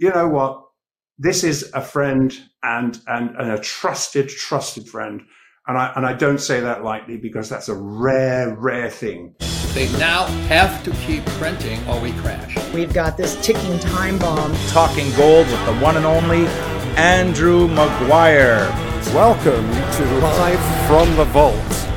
you know what? This is a friend and, and, and a trusted, trusted friend. And I, and I don't say that lightly because that's a rare, rare thing. They now have to keep printing or we crash. We've got this ticking time bomb. Talking gold with the one and only Andrew Maguire. Welcome to Live from the Vault.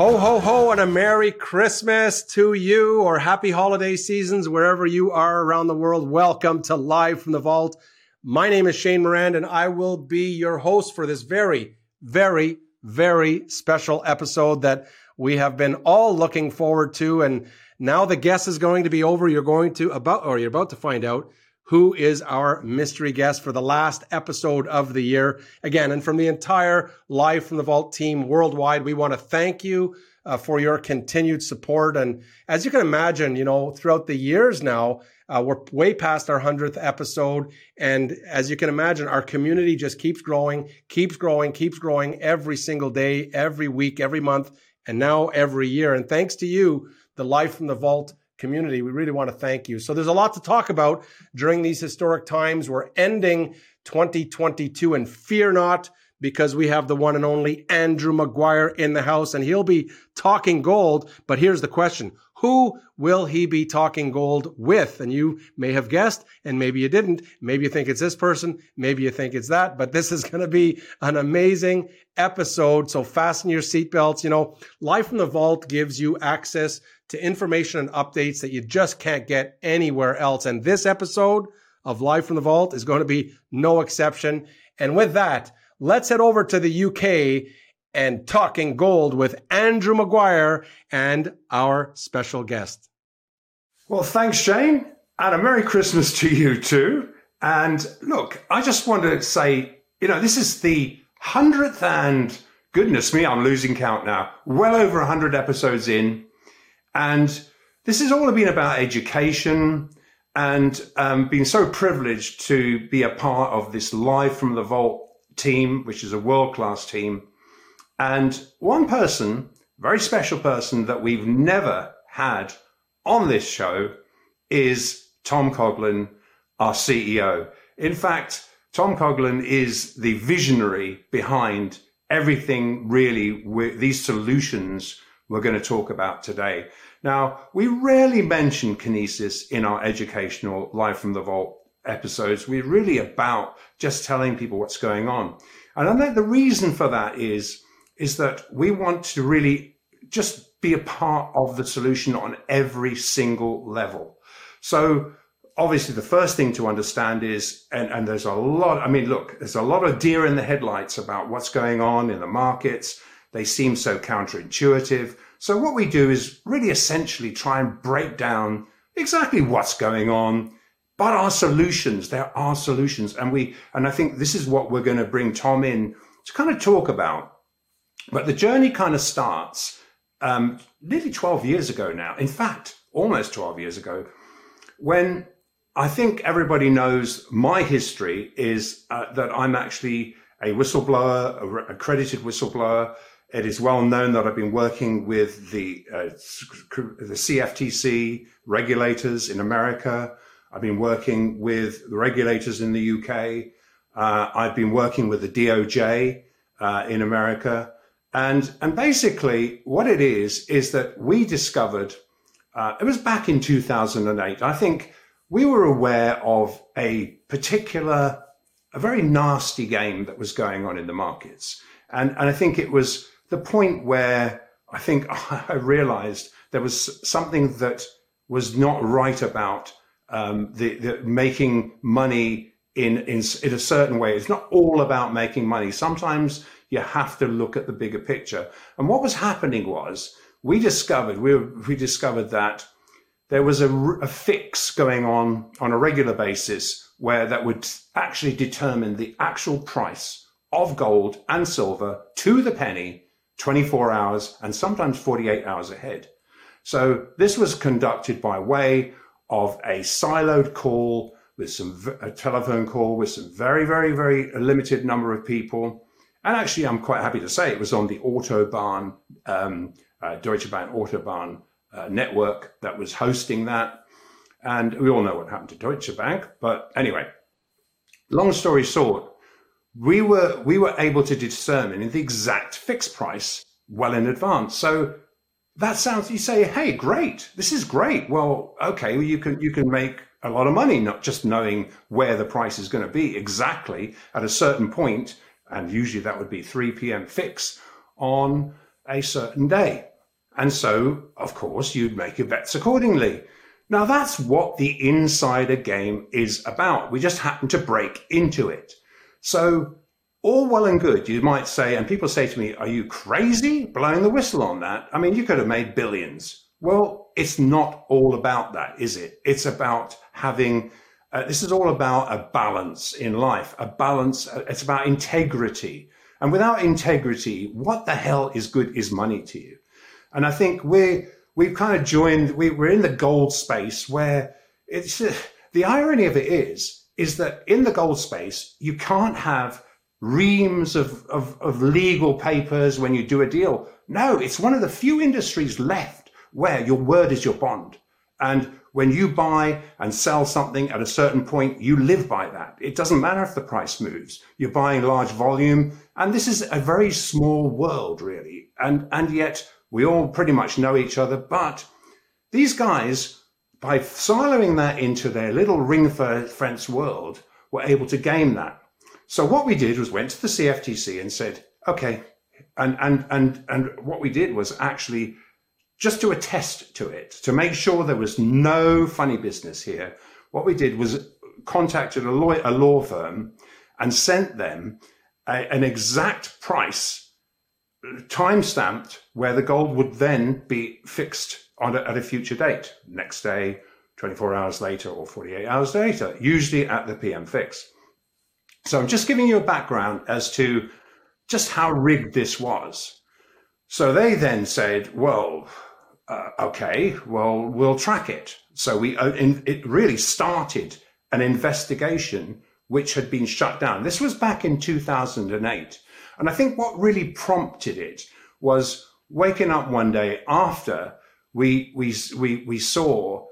Ho, ho, ho, and a Merry Christmas to you or happy holiday seasons wherever you are around the world. Welcome to Live from the Vault. My name is Shane Morand, and I will be your host for this very, very, very special episode that we have been all looking forward to. And now the guess is going to be over. You're going to about, or you're about to find out who is our mystery guest for the last episode of the year. Again, and from the entire Live from the Vault team worldwide, we want to thank you uh, for your continued support. And as you can imagine, you know, throughout the years now, uh, we're way past our 100th episode. And as you can imagine, our community just keeps growing, keeps growing, keeps growing every single day, every week, every month, and now every year. And thanks to you, the Live from the Vault community. We really want to thank you. So there's a lot to talk about during these historic times. We're ending 2022 and fear not because we have the one and only Andrew Maguire in the house and he'll be talking gold. But here's the question. Who will he be talking gold with? And you may have guessed, and maybe you didn't. Maybe you think it's this person. Maybe you think it's that, but this is going to be an amazing episode. So fasten your seatbelts. You know, Live from the Vault gives you access to information and updates that you just can't get anywhere else. And this episode of Live from the Vault is going to be no exception. And with that, let's head over to the UK and talking gold with Andrew Maguire and our special guest. Well, thanks, Shane, and a Merry Christmas to you too. And look, I just want to say, you know, this is the hundredth and goodness me, I'm losing count now. Well over a hundred episodes in, and this has all been about education and um, being so privileged to be a part of this live from the vault team, which is a world class team. And one person, very special person that we've never had on this show is Tom Coughlin, our CEO. In fact, Tom Coughlin is the visionary behind everything really with these solutions we're going to talk about today. Now, we rarely mention kinesis in our educational Live from the Vault episodes. We're really about just telling people what's going on. And I think the reason for that is, is that we want to really just be a part of the solution on every single level. So obviously the first thing to understand is, and, and there's a lot, I mean, look, there's a lot of deer in the headlights about what's going on in the markets. They seem so counterintuitive. So what we do is really essentially try and break down exactly what's going on, but our solutions, there are solutions. And we, and I think this is what we're going to bring Tom in to kind of talk about. But the journey kind of starts um, nearly 12 years ago now. In fact, almost 12 years ago, when I think everybody knows my history is uh, that I'm actually a whistleblower, a accredited whistleblower. It is well known that I've been working with the uh, the CFTC regulators in America. I've been working with the regulators in the UK. Uh, I've been working with the DOJ uh, in America. And, and basically, what it is, is that we discovered, uh, it was back in 2008. I think we were aware of a particular, a very nasty game that was going on in the markets. And, and I think it was the point where I think I realized there was something that was not right about um, the, the making money in, in in a certain way. It's not all about making money. Sometimes you have to look at the bigger picture. And what was happening was we discovered we we discovered that there was a, a fix going on on a regular basis where that would actually determine the actual price of gold and silver to the penny 24 hours and sometimes 48 hours ahead. So this was conducted by way of a siloed call with some a telephone call with some very very very limited number of people and actually i'm quite happy to say it was on the autobahn um, uh, deutsche bahn autobahn uh, network that was hosting that And we all know what happened to Deutsche Bank. But anyway, long story short, we were we were able to determine the exact fixed price well in advance. So that sounds you say, hey, great, this is great. Well, okay, well, you can you can make a lot of money not just knowing where the price is going to be exactly at a certain point, and usually that would be 3 p.m. fix on a certain day. And so, of course, you'd make your bets accordingly. Now that's what the insider game is about. We just happen to break into it. So all well and good, you might say, and people say to me, are you crazy blowing the whistle on that? I mean, you could have made billions. Well, it's not all about that, is it? It's about having, uh, this is all about a balance in life, a balance. Uh, it's about integrity. And without integrity, what the hell is good is money to you? And I think we're, we've kind of joined, we, we're in the gold space where it's, uh, the irony of it is, is that in the gold space, you can't have reams of, of, of legal papers when you do a deal. No, it's one of the few industries left where your word is your bond. And when you buy and sell something at a certain point, you live by that. It doesn't matter if the price moves. You're buying large volume. And this is a very small world, really. And, and yet we all pretty much know each other. But these guys, by siloing that into their little ring fence world, we were able to game that. So what we did was went to the CFTC and said, okay, and and and and what we did was actually just to attest to it to make sure there was no funny business here. What we did was contacted a law, a law firm and sent them a, an exact price uh, time stamped where the gold would then be fixed on a, at a future date, next day, 24 hours later, or 48 hours later, usually at the PM fix. So I'm just giving you a background as to just how rigged this was. So they then said, well, uh, okay, well, we'll track it. So we, uh, in, it really started an investigation which had been shut down. This was back in 2008. And I think what really prompted it was waking up one day after we, we, we, we saw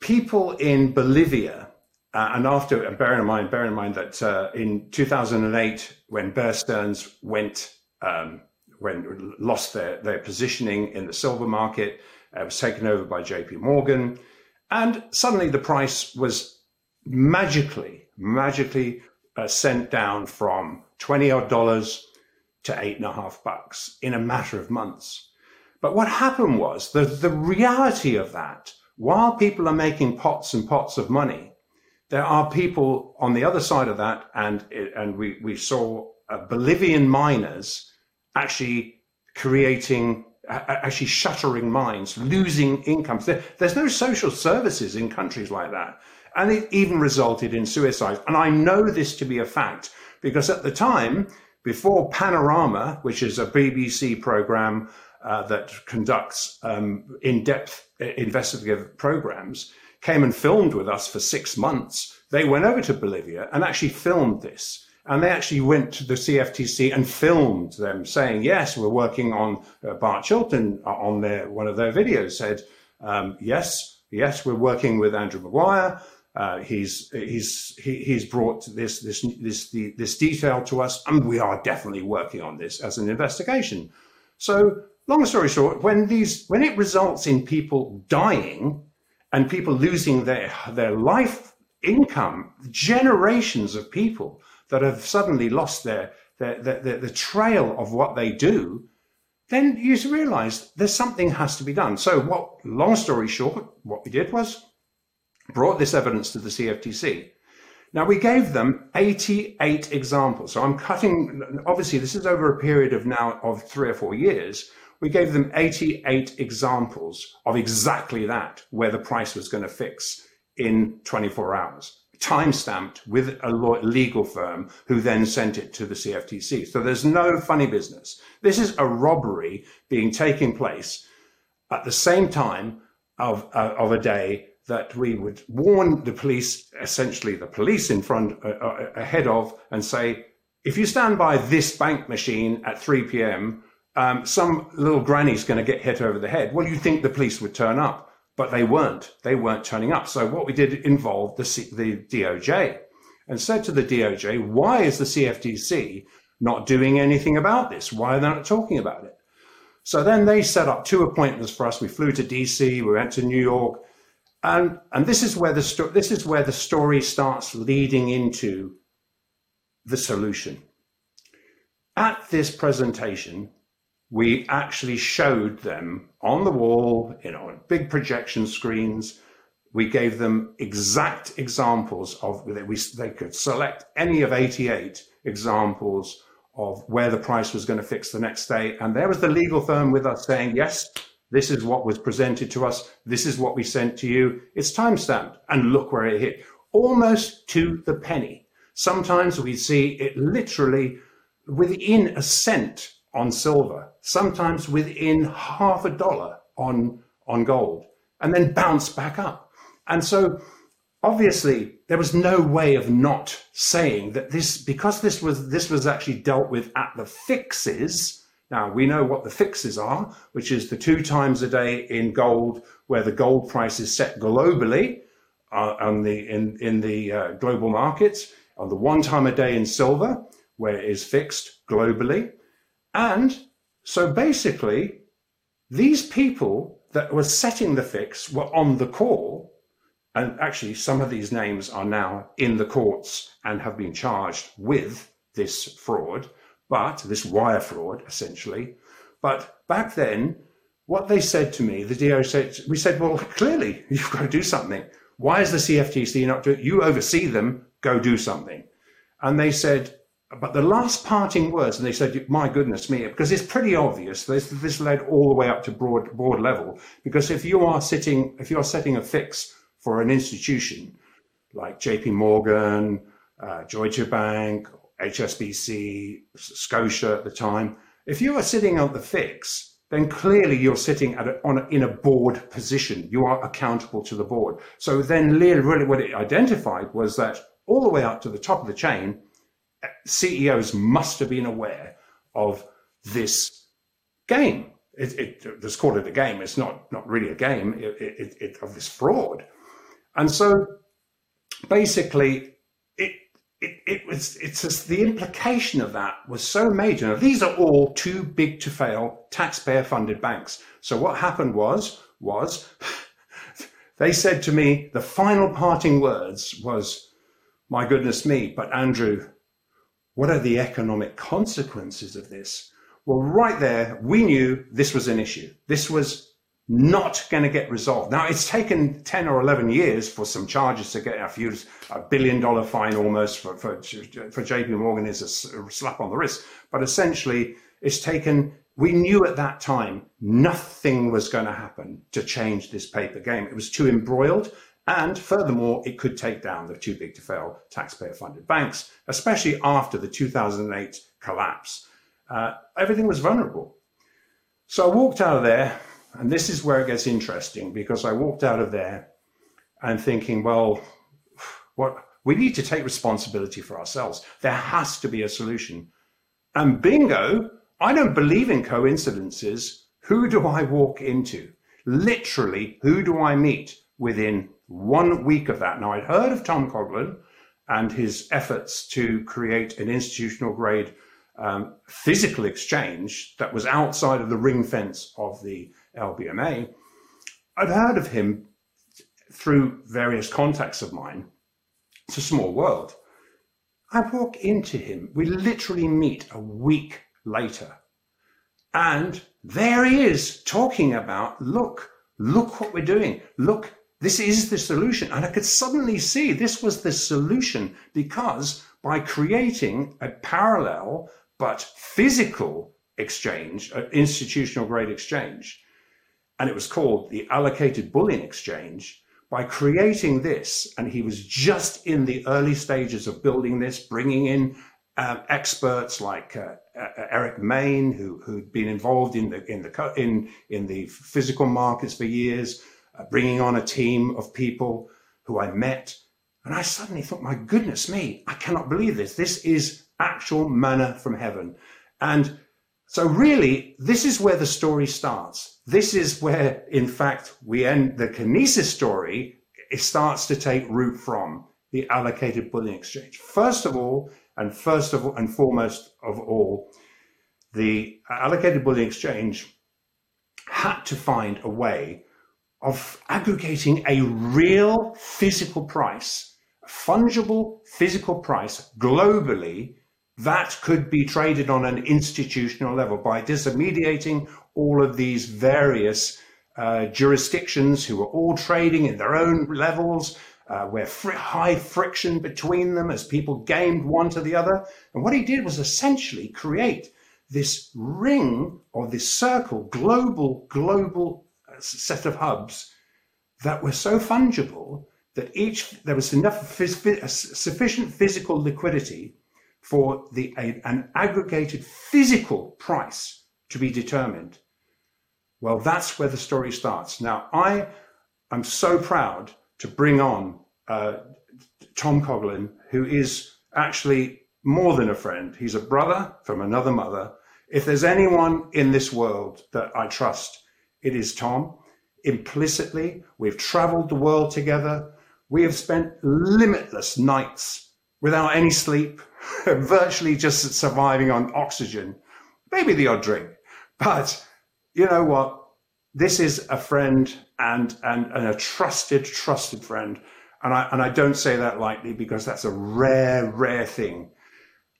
people in Bolivia, uh, and after, and bearing in mind, bearing in mind that uh, in 2008, when Bear Stearns went, um, when lost their, their positioning in the silver market, uh, was taken over by JP Morgan, and suddenly the price was magically, magically uh, sent down from 20 odd dollars to eight and a half bucks in a matter of months. But what happened was the, the reality of that, while people are making pots and pots of money, there are people on the other side of that, and and we we saw uh, Bolivian miners actually creating, actually shuttering mines, losing incomes. There, there's no social services in countries like that, and it even resulted in suicides. And I know this to be a fact because at the time before Panorama, which is a BBC program uh, that conducts um, in-depth uh, investigative programs, came and filmed with us for six months. They went over to Bolivia and actually filmed this. And they actually went to the CFTC and filmed them saying, yes, we're working on uh, Bart Chilton uh, on their, one of their videos said, um, yes, yes, we're working with Andrew Maguire. Uh, he's he's he, he's brought this this this this detail to us, and we are definitely working on this as an investigation. So, long story short, when these when it results in people dying and people losing their their life income, generations of people that have suddenly lost their their, their, the trail of what they do, then you realize there's something has to be done. So, what? Long story short, what we did was brought this evidence to the CFTC. Now, we gave them 88 examples. So I'm cutting, obviously, this is over a period of now of three or four years. We gave them 88 examples of exactly that, where the price was going to fix in 24 hours, time stamped with a legal firm who then sent it to the CFTC. So there's no funny business. This is a robbery being taking place at the same time of, uh, of a day that we would warn the police, essentially the police in front, uh, uh, ahead of, and say, if you stand by this bank machine at 3 p.m., um, some little granny's going to get hit over the head. Well, you think the police would turn up. but they weren't. They weren't turning up. So what we did involved the, C- the DOJ and said to the DOJ, why is the CFTC not doing anything about this? Why are they not talking about it? So then they set up two appointments for us. We flew to DC, we went to New York, and and this is where the sto- this is where the story starts leading into the solution. At this presentation, we actually showed them on the wall, you know, on big projection screens. We gave them exact examples of we, they could select any of 88 examples of where the price was going to fix the next day. And there was the legal firm with us saying, yes, this is what was presented to us. This is what we sent to you. It's timestamped. And look where it hit almost to the penny. Sometimes we see it literally within a cent on silver, sometimes within half a dollar on, on gold, and then bounce back up. And so obviously there was no way of not saying that this because this was this was actually dealt with at the fixes now we know what the fixes are which is the two times a day in gold where the gold price is set globally uh, on the in in the uh, global markets on the one time a day in silver where it is fixed globally. And so basically these people that were setting the fix were on the call and actually, some of these names are now in the courts and have been charged with this fraud, but this wire fraud, essentially. But back then, what they said to me, the DO said, we said, well, clearly, you've got to do something. Why is the CFTC not doing it? You oversee them, go do something. And they said, but the last parting words, and they said, my goodness me, because it's pretty obvious, this, this led all the way up to broad, board level, because if you are sitting, if you're setting a fix for an institution like JP Morgan, uh, Deutsche Bank, HSBC, Scotia at the time, if you are sitting on the fix, then clearly you're sitting at a, on a, in a board position. You are accountable to the board. So then, really, what it identified was that all the way up to the top of the chain, uh, CEOs must have been aware of this game. It, it, let's call it a game. It's not not really a game it, it, of this fraud. And so basically, it, it, it was, it's just, the implication of that was so major. Now, these are all too big to fail taxpayer funded banks. So what happened was, was they said to me, the final parting words was, my goodness me, but Andrew, what are the economic consequences of this? Well, right there, we knew this was an issue. This was not going to get resolved. Now, it's taken 10 or 11 years for some charges to get a few, a billion dollar fine almost for, for, for JP Morgan is a slap on the wrist. But essentially, it's taken, we knew at that time nothing was going to happen to change this paper game. It was too embroiled. And furthermore, it could take down the too big to fail taxpayer funded banks, especially after the 2008 collapse. Uh, everything was vulnerable. So I walked out of there and this is where it gets interesting because I walked out of there and thinking, well, what we need to take responsibility for ourselves. There has to be a solution. And bingo, I don't believe in coincidences. Who do I walk into? Literally, who do I meet within one week of that? Now, I'd heard of Tom Coughlin and his efforts to create an institutional grade um, physical exchange that was outside of the ring fence of the LBMA, I'd heard of him through various contacts of mine. It's a small world. I walk into him. We literally meet a week later. And there he is talking about, look, look what we're doing. Look, this is the solution. And I could suddenly see this was the solution because by creating a parallel but physical exchange, an institutional grade exchange, and it was called the Allocated Bullion Exchange. By creating this, and he was just in the early stages of building this, bringing in um, experts like uh, uh, Eric Main, who who'd been involved in the in the in in the physical markets for years, uh, bringing on a team of people who I met, and I suddenly thought, my goodness me, I cannot believe this. This is actual manna from heaven, and So really, this is where the story starts. This is where, in fact, we end the Kinesis story. It starts to take root from the allocated bullion exchange. First of all, and first of all, and foremost of all, the allocated bullion exchange had to find a way of aggregating a real physical price, a fungible physical price globally that could be traded on an institutional level by disintermediating all of these various uh, jurisdictions who are all trading in their own levels, uh, where fr- high friction between them as people gamed one to the other. And what he did was essentially create this ring or this circle, global, global uh, set of hubs that were so fungible that each there was enough phys- sufficient physical liquidity for the a, an aggregated physical price to be determined. Well, that's where the story starts. Now, I am so proud to bring on uh, Tom Coughlin, who is actually more than a friend. He's a brother from another mother. If there's anyone in this world that I trust, it is Tom. Implicitly, we've traveled the world together. We have spent limitless nights without any sleep, virtually just surviving on oxygen, maybe the odd drink. But you know what? This is a friend and, and, and a trusted, trusted friend. And I, and I don't say that lightly because that's a rare, rare thing.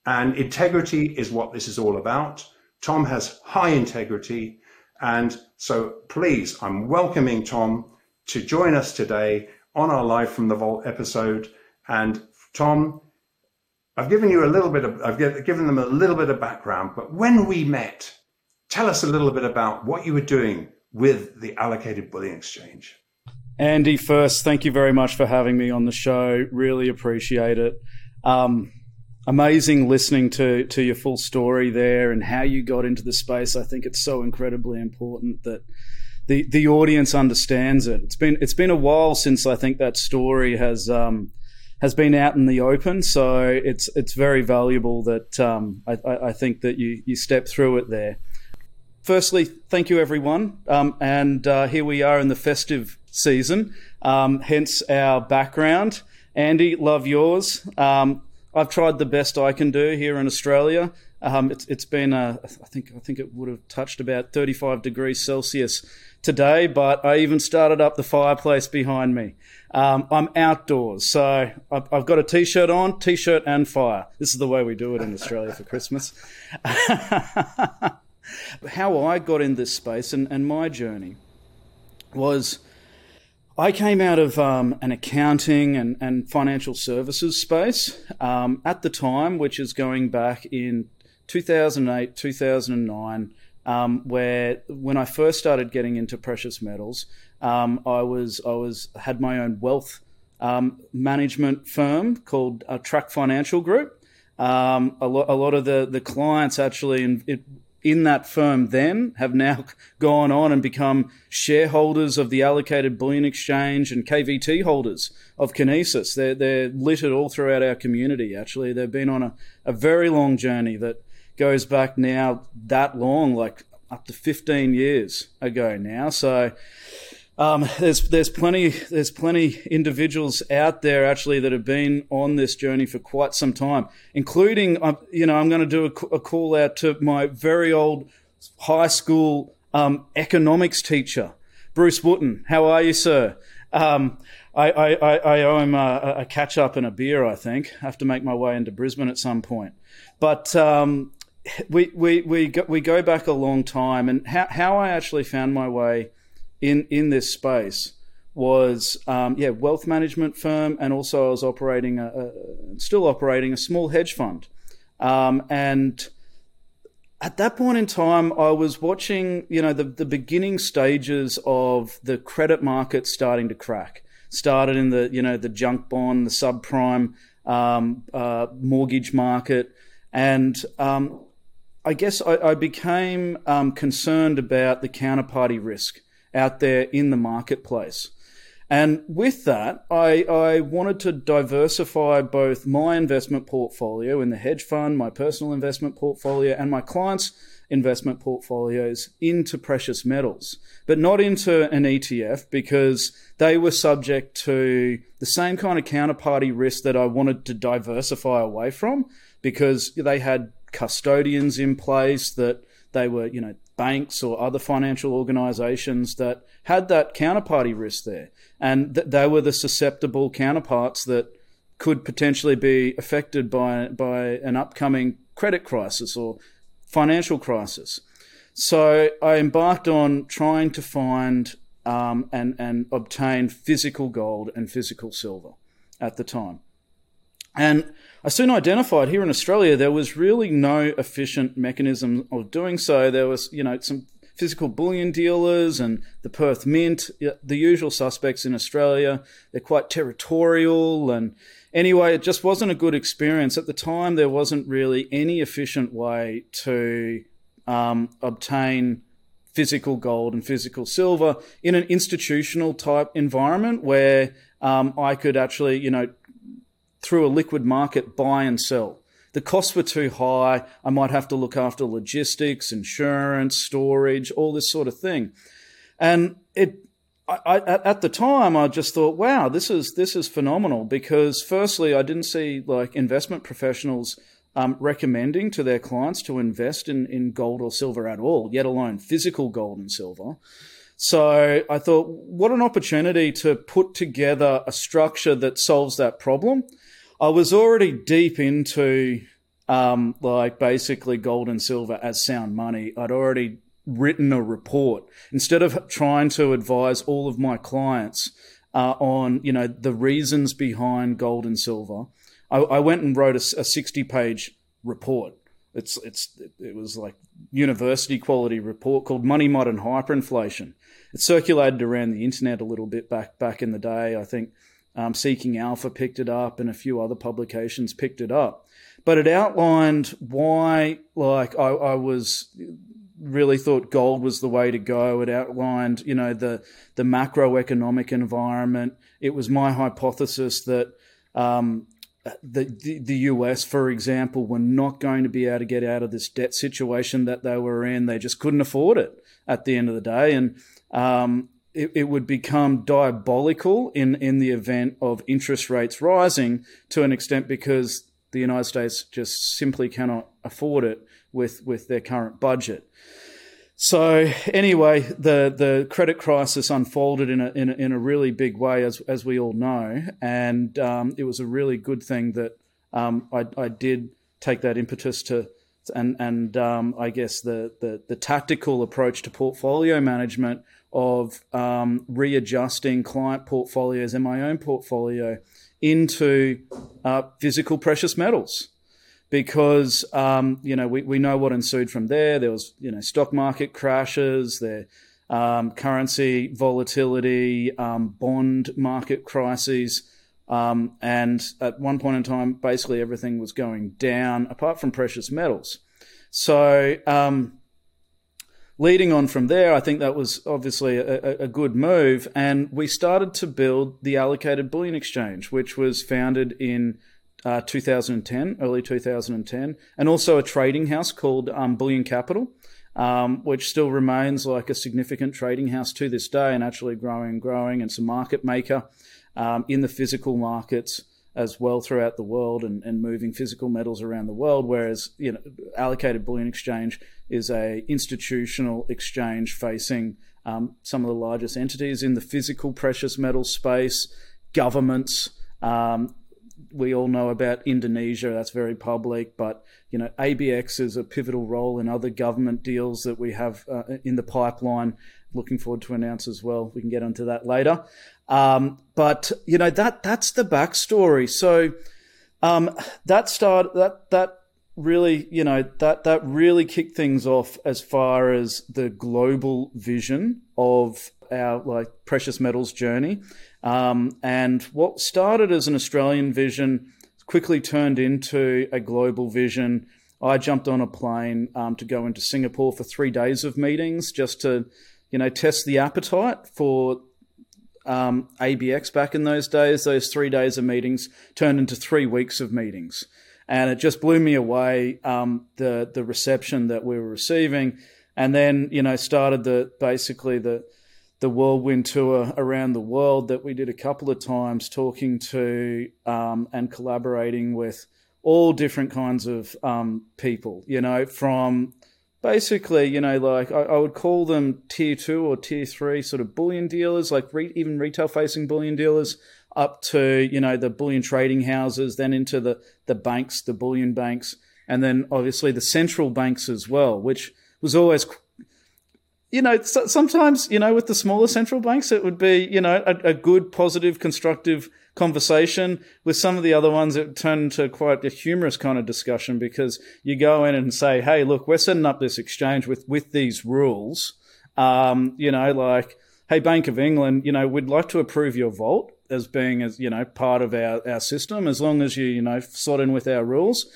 And integrity is what this is all about. Tom has high integrity. And so please, I'm welcoming Tom to join us today on our Live from the Vault episode. And Tom, I've given you a little bit of, I've given them a little bit of background, but when we met, tell us a little bit about what you were doing with the allocated bullion exchange. Andy, first, thank you very much for having me on the show. Really appreciate it. Um, amazing listening to to your full story there and how you got into the space. I think it's so incredibly important that the the audience understands it. It's been it's been a while since I think that story has um, has been out in the open. So it's it's very valuable that um, I, I, think that you you step through it there. Firstly, thank you everyone, um, and uh, here we are in the festive season. Um, hence our background. Andy, love yours. Um, I've tried the best I can do here in Australia. Um, it's, it's been, a, I think, I think it would have touched about 35 degrees Celsius today, but I even started up the fireplace behind me. Um, I'm outdoors, so I've, I've, got a t-shirt on, t-shirt and fire. This is the way we do it in Australia for Christmas. How I got in this space and, and my journey was I came out of um, an accounting and, and financial services space um, at the time, which is going back in 2008, 2009 um, where when I first started getting into precious metals, um, I was I was had my own wealth um, management firm called uh, Track Financial Group. Um, a, lo- a lot of the the clients actually in, it, in that firm then have now gone on and become shareholders of the allocated bullion exchange and KVT holders of Kinesis. They're, they're littered all throughout our community, actually. They've been on a, a very long journey that goes back now that long, like up to 15 years ago now. So um, there's there's plenty there's plenty individuals out there actually that have been on this journey for quite some time, including uh, you know I'm going to do a, a, call out to my very old high school um, economics teacher, Bruce Wooten. How are you, sir? Um, I, I, I, owe him a, a, catch up and a beer. I think I have to make my way into Brisbane at some point. But um, we we we go, we go back a long time, and how how I actually found my way in in this space was um, yeah wealth management firm, and also I was operating a, a still operating a small hedge fund, um, and at that point in time, I was watching you know the the beginning stages of the credit market starting to crack. Started in the you know the junk bond, the subprime um, uh, mortgage market, and um, I guess I, I became um, concerned about the counterparty risk out there in the marketplace. And with that, I, I wanted to diversify both my investment portfolio in the hedge fund, my personal investment portfolio, and my clients' investment portfolios into precious metals, but not into an ETF because they were subject to the same kind of counterparty risk that I wanted to diversify away from because they had custodians in place that they were, you know, banks or other financial organizations that had that counterparty risk there. And th- they were the susceptible counterparts that could potentially be affected by, by an upcoming credit crisis or financial crisis. So I embarked on trying to find um, and, and obtain physical gold and physical silver at the time. And I soon identified here in Australia there was really no efficient mechanism of doing so. There was, you know, some physical bullion dealers and the Perth Mint, the usual suspects in Australia. They're quite territorial and anyway, it just wasn't a good experience. At the time, there wasn't really any efficient way to um, obtain physical gold and physical silver in an institutional type environment where um, I could actually, you know, through a liquid market, buy and sell. The costs were too high. I might have to look after logistics, insurance, storage, all this sort of thing. And it, I, I, at the time, I just thought, wow, this is this is phenomenal. Because firstly, I didn't see like investment professionals um, recommending to their clients to invest in in gold or silver at all, yet alone physical gold and silver. So I thought, what an opportunity to put together a structure that solves that problem I was already deep into um, like basically gold and silver as sound money. I'd already written a report instead of trying to advise all of my clients uh, on you know the reasons behind gold and silver. I, I went and wrote a, a sixty-page report. It's it's it was like university quality report called Money Modern Hyperinflation. It circulated around the internet a little bit back back in the day. I think um, Seeking Alpha picked it up, and a few other publications picked it up. But it outlined why, like, I, I was really thought gold was the way to go. It outlined, you know, the the macroeconomic environment. It was my hypothesis that um, the, the, the US, for example, were not going to be able to get out of this debt situation that they were in. They just couldn't afford it at the end of the day, and um, it, it would become diabolical in, in the event of interest rates rising to an extent because the United States just simply cannot afford it with, with their current budget. So anyway, the, the credit crisis unfolded in a, in a, in a really big way, as, as we all know. And um, it was a really good thing that um, I, I did take that impetus to, and, and um, I guess the, the, the tactical approach to portfolio management of um, readjusting client portfolios and my own portfolio into uh, physical precious metals because um, you know we, we know what ensued from there. There was you know stock market crashes, there um, currency volatility, um, bond market crises, um, and at one point in time, basically everything was going down apart from precious metals. So um, leading on from there, I think that was obviously a, a, good move. And we started to build the allocated bullion exchange, which was founded in uh, 2010, early 2010, and also a trading house called um, Bullion Capital, um, which still remains like a significant trading house to this day and actually growing and growing. And it's a market maker um, in the physical markets as well throughout the world and, and moving physical metals around the world. Whereas, you know, allocated bullion exchange is a institutional exchange facing um, some of the largest entities in the physical precious metal space, governments. Um, we all know about Indonesia, that's very public, but you know ABX is a pivotal role in other government deals that we have uh, in the pipeline. Looking forward to announce as well. We can get onto that later. Um, but you know that that's the backstory. So um, that start that that really you know that that really kicked things off as far as the global vision of our like precious metals journey. Um, and what started as an Australian vision quickly turned into a global vision. I jumped on a plane um, to go into Singapore for three days of meetings just to, you know, test the appetite for um, ABX back in those days, those three days of meetings turned into three weeks of meetings. And it just blew me away, um, the, the reception that we were receiving. And then, you know, started the, basically the, the whirlwind tour around the world that we did a couple of times talking to, um, and collaborating with all different kinds of, um, people, you know, from, basically, you know, like I, I, would call them tier two or tier three sort of bullion dealers, like re- even retail facing bullion dealers, up to you know the bullion trading houses, then into the the banks, the bullion banks, and then obviously the central banks as well, which was always. You know, sometimes you know with the smaller central banks, it would be you know a, a good, positive, constructive conversation. With some of the other ones, it turned into quite a humorous kind of discussion because you go in and say, "Hey, look, we're setting up this exchange with with these rules." Um, you know, like, "Hey, Bank of England, you know, we'd like to approve your vault as being as you know part of our our system as long as you you know sort in with our rules."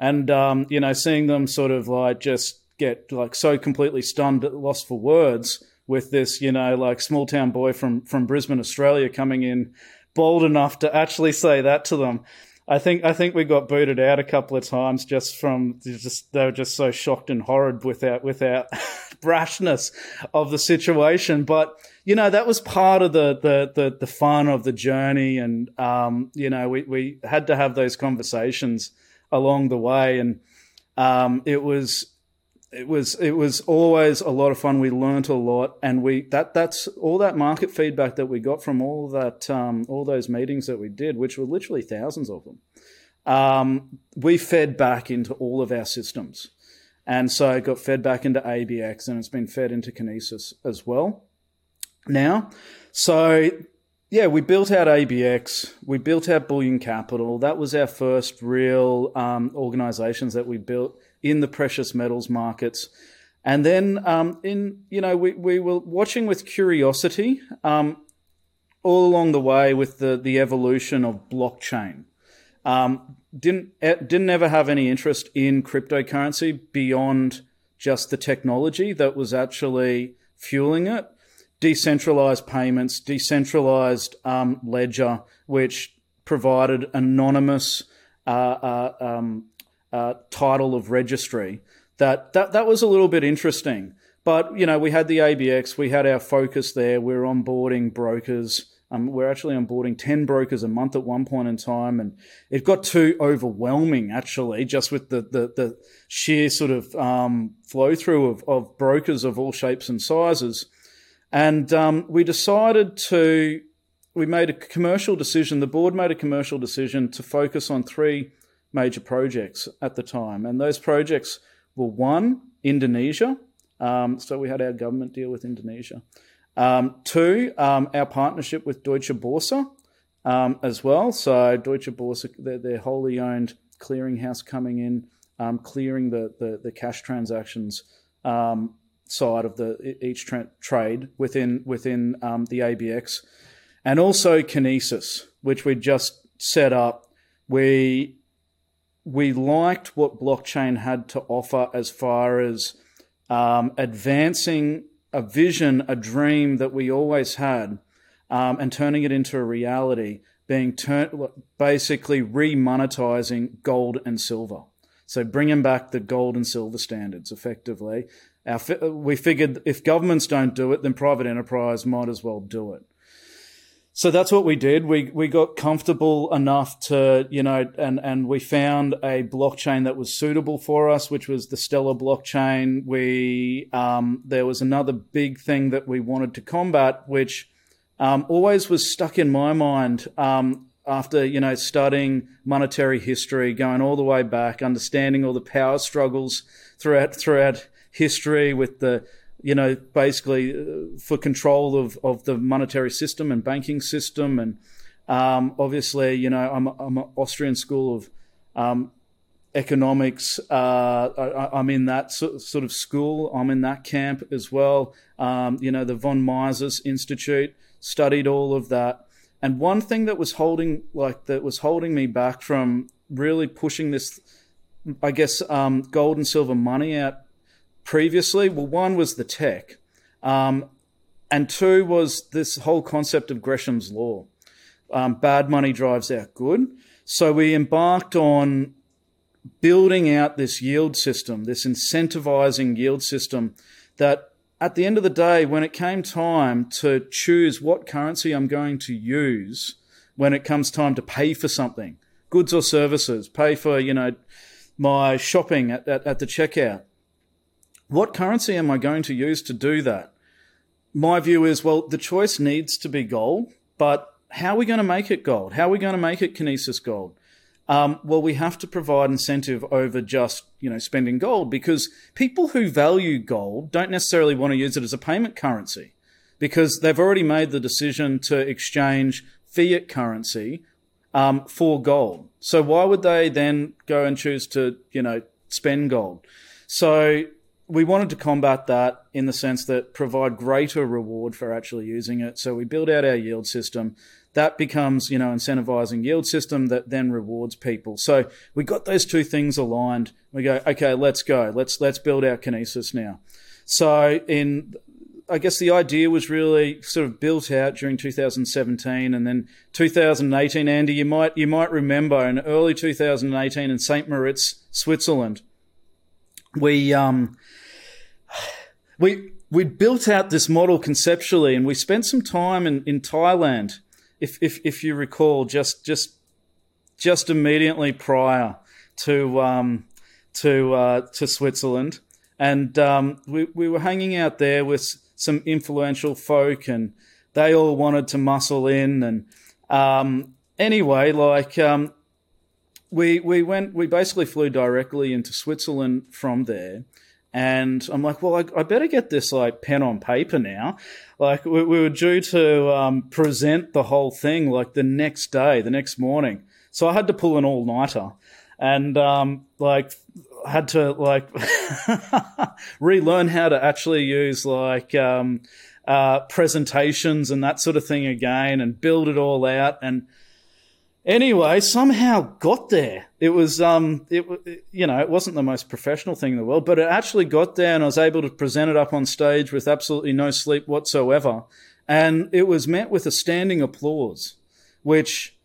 And um, you know, seeing them sort of like just get like so completely stunned, at lost for words with this, you know, like small town boy from from Brisbane, Australia, coming in bold enough to actually say that to them. I think I think we got booted out a couple of times just from just they were just so shocked and horrid with our with our brashness of the situation. But you know that was part of the the the, the fun of the journey, and um, you know we we had to have those conversations along the way, and um, it was it was it was always a lot of fun. We learnt a lot, and we that that's all that market feedback that we got from all that um, all those meetings that we did, which were literally thousands of them. Um, we fed back into all of our systems, and so it got fed back into ABX, and it's been fed into Kinesis as well. Now, so yeah, we built out ABX, we built out Bullion Capital. That was our first real um, organizations that we built in the precious metals markets. And then, um, in you know, we, we were watching with curiosity um, all along the way with the the evolution of blockchain. Um, didn't didn't ever have any interest in cryptocurrency beyond just the technology that was actually fueling it. Decentralized payments, decentralized um, ledger, which provided anonymous uh, uh, um, uh, title of registry. That, that that was a little bit interesting. But you know, we had the ABX, we had our focus there. We we're onboarding brokers. Um, we're actually onboarding ten brokers a month at one point in time, and it got too overwhelming actually, just with the the, the sheer sort of um, flow through of, of brokers of all shapes and sizes. And um, we decided to we made a commercial decision. The board made a commercial decision to focus on three major projects at the time. And those projects were one, Indonesia. Um, so we had our government deal with Indonesia. Um, two, um, our partnership with Deutsche Börse um, as well. So Deutsche Börse, their, wholly owned clearinghouse coming in, um, clearing the, the, the, cash transactions um, side of the each tra- trade within within the ABX, and also Kinesis, which we just set up. We we liked what blockchain had to offer as far as um, advancing a vision, a dream that we always had, um, and turning it into a reality, being basically remonetizing gold and silver. So bringing back the gold and silver standards effectively. Our, we figured if governments don't do it, then private enterprise might as well do it. So that's what we did. We we got comfortable enough to, you know, and and we found a blockchain that was suitable for us, which was the Stellar blockchain. We um, there was another big thing that we wanted to combat, which um, always was stuck in my mind um, after you know studying monetary history, going all the way back, understanding all the power struggles throughout throughout history with the you know, basically uh, for control of, of the monetary system and banking system. And um, obviously, you know, I'm, I'm an Austrian school of um, economics. Uh, I, am in that sort of school. I'm in that camp as well. Um, you know, the von Mises Institute studied all of that. And one thing that was holding, like, that was holding me back from really pushing this, I guess, um, gold and silver money out previously? Well, one was the tech. Um, and two was this whole concept of Gresham's law. Um, bad money drives out good. So we embarked on building out this yield system, this incentivizing yield system that at the end of the day, when it came time to choose what currency I'm going to use when it comes time to pay for something, goods or services, pay for, you know, my shopping at, at, at the checkout, what currency am I going to use to do that? My view is, well, the choice needs to be gold, but how are we going to make it gold? How are we going to make it Kinesis gold? Um, well, we have to provide incentive over just you know spending gold because people who value gold don't necessarily want to use it as a payment currency because they've already made the decision to exchange fiat currency um, for gold. So why would they then go and choose to you know spend gold? So we wanted to combat that in the sense that provide greater reward for actually using it. So we build out our yield system that becomes, you know, incentivizing yield system that then rewards people. So we got those two things aligned. We go, okay, let's go. Let's, let's build out Kinesis now. So in, I guess the idea was really sort of built out during 2017 and then 2018. Andy, you might, you might remember in early 2018 in St. Moritz, Switzerland, we, um, we, we built out this model conceptually and we spent some time in, in Thailand if if if you recall, just just just immediately prior to um, to uh, to Switzerland, and um, we we were hanging out there with some influential folk, and they all wanted to muscle in, and um, anyway, like um, we we went, we basically flew directly into Switzerland from there, and I'm like, well, I, I, better get this like pen on paper now. Like we, we were due to um, present the whole thing like the next day, the next morning. So I had to pull an all nighter, and um, like had to like relearn how to actually use like um, uh, presentations and that sort of thing again, and build it all out and Anyway, somehow got there. It was, um, it, you know, it wasn't the most professional thing in the world, but it actually got there and I was able to present it up on stage with absolutely no sleep whatsoever. And it was met with a standing applause, which,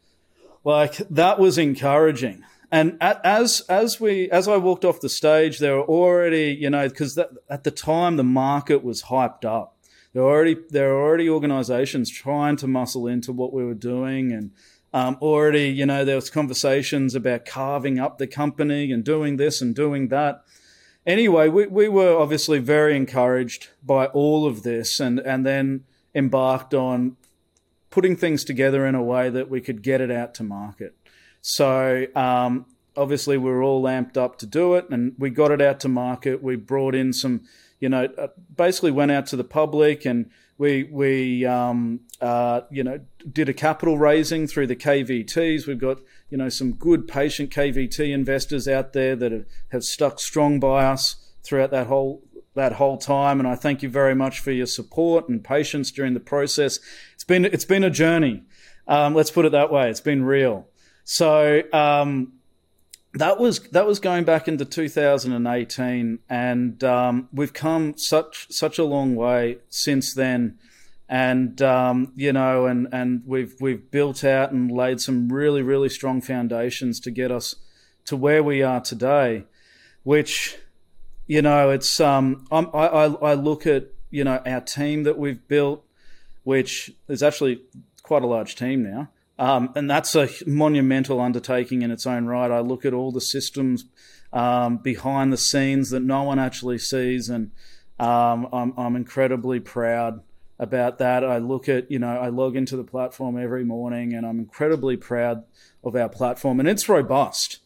like, that was encouraging. And as, as we, as I walked off the stage, there were already, you know, because at the time the market was hyped up. There were already, there were already organizations trying to muscle into what we were doing and, um, already, you know, there was conversations about carving up the company and doing this and doing that. Anyway, we, we were obviously very encouraged by all of this and, and then embarked on putting things together in a way that we could get it out to market. So, um, obviously we were all amped up to do it and we got it out to market. We brought in some, you know, uh, basically went out to the public and we we um, uh, you know did a capital raising through the KVTs. We've got you know some good patient KVT investors out there that have, have stuck strong by us throughout that whole that whole time. And I thank you very much for your support and patience during the process. It's been it's been a journey. Um, let's put it that way. It's been real. So um, that was that was going back into 2018, and um, we've come such such a long way since then, and um, you know, and and we've we've built out and laid some really really strong foundations to get us to where we are today, which you know it's um I'm, I I look at you know our team that we've built, which is actually quite a large team now. Um, and that's a monumental undertaking in its own right. I look at all the systems um, behind the scenes that no one actually sees, and um, I'm, I'm incredibly proud about that. I look at, you know, I log into the platform every morning, and I'm incredibly proud of our platform, and it's robust.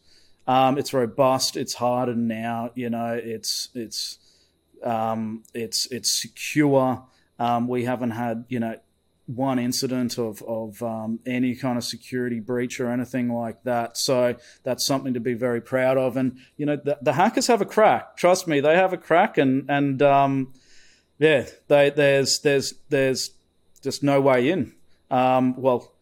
Um, it's robust. It's hardened now. You know, it's it's um, it's it's secure. Um, we haven't had you know one incident of of um, any kind of security breach or anything like that. So that's something to be very proud of. And you know, the, the hackers have a crack. Trust me, they have a crack. And and um, yeah, they, there's there's there's just no way in. Um, well,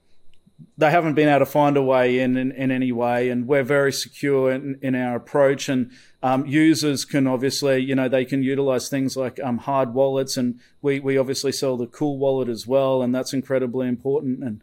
they haven't been able to find a way in in, in any way, and we're very secure in, in our approach. And um, users can obviously, you know, they can utilize things like um, hard wallets, and we we obviously sell the CoolWallet as well, and that's incredibly important. And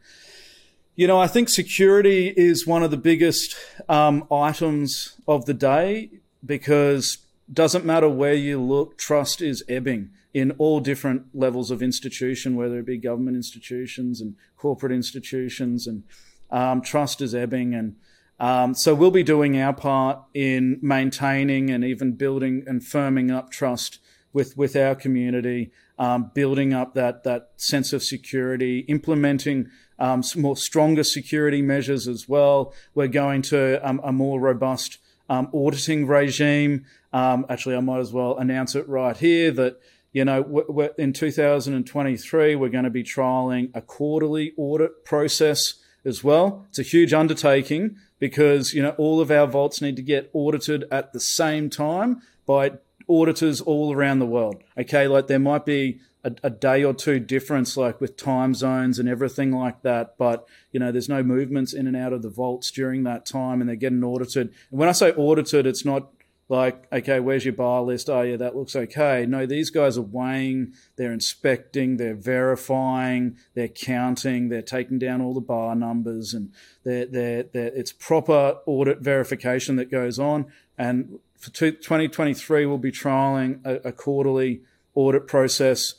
you know, I think security is one of the biggest um, items of the day because doesn't matter where you look, trust is ebbing in all different levels of institution, whether it be government institutions and corporate institutions, and um, trust is ebbing. And um, so we'll be doing our part in maintaining and even building and firming up trust with with our community, um, building up that that sense of security, implementing um, more stronger security measures as well. We're going to um, a more robust um, auditing regime. Um, actually, I might as well announce it right here that you know, in 2023, we're going to be trialing a quarterly audit process as well. It's a huge undertaking because, you know, all of our vaults need to get audited at the same time by auditors all around the world. Okay. Like there might be a, a, day or two difference, like with time zones and everything like that. But, you know, there's no movements in and out of the vaults during that time and they're getting audited. And when I say audited, it's not like, okay, where's your bar list? Oh, yeah, that looks okay. No, these guys are weighing, they're inspecting, they're verifying, they're counting, they're taking down all the bar numbers, and they're, they're, they're, it's proper audit verification that goes on. And for 2023, we'll be trialing a, a quarterly audit process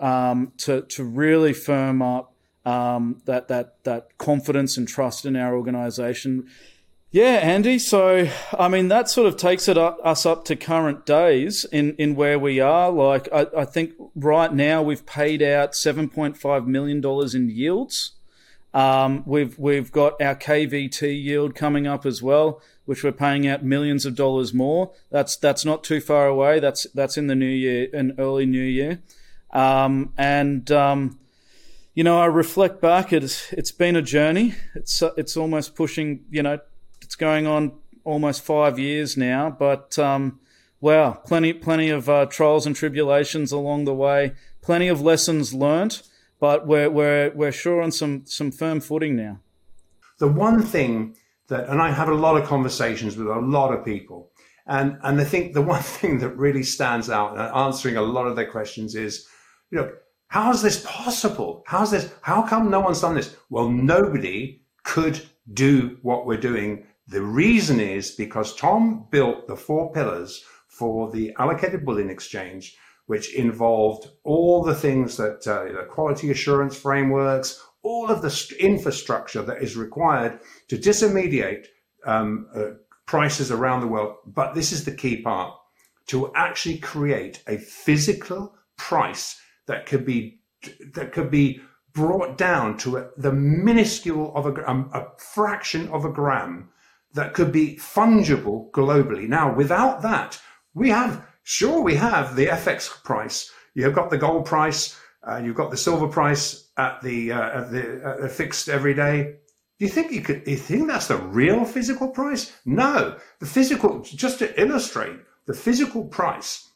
um, to, to really firm up um, that, that, that confidence and trust in our organization yeah, Andy. So, I mean, that sort of takes it up, us up to current days in, in where we are. Like, I, I think right now we've paid out $7.5 million in yields. Um, we've, we've got our KVT yield coming up as well, which we're paying out millions of dollars more. That's, that's not too far away. That's, that's in the new year, in early new year. Um, and, um, you know, I reflect back. It's, it's been a journey. It's, it's almost pushing, you know, it's going on almost five years now, but um, wow, plenty plenty of uh, trials and tribulations along the way, plenty of lessons learnt, but we're we're we're sure on some some firm footing now. The one thing that, and I have a lot of conversations with a lot of people, and and I think the one thing that really stands out, answering a lot of their questions, is, you know, how is this possible? How's this? How come no one's done this? Well, nobody could do what we're doing the reason is because Tom built the four pillars for the allocated bullion exchange, which involved all the things that uh, the quality assurance frameworks, all of the infrastructure that is required to disintermediate um, uh, prices around the world. But this is the key part to actually create a physical price that could be that could be brought down to a, the minuscule of a, um, a fraction of a gram that could be fungible globally. Now, without that, we have, sure, we have the FX price. You've got the gold price, uh, you've got the silver price at the, uh, at the uh, fixed every day. Do you think you could, you think that's the real physical price? No, the physical, just to illustrate, the physical price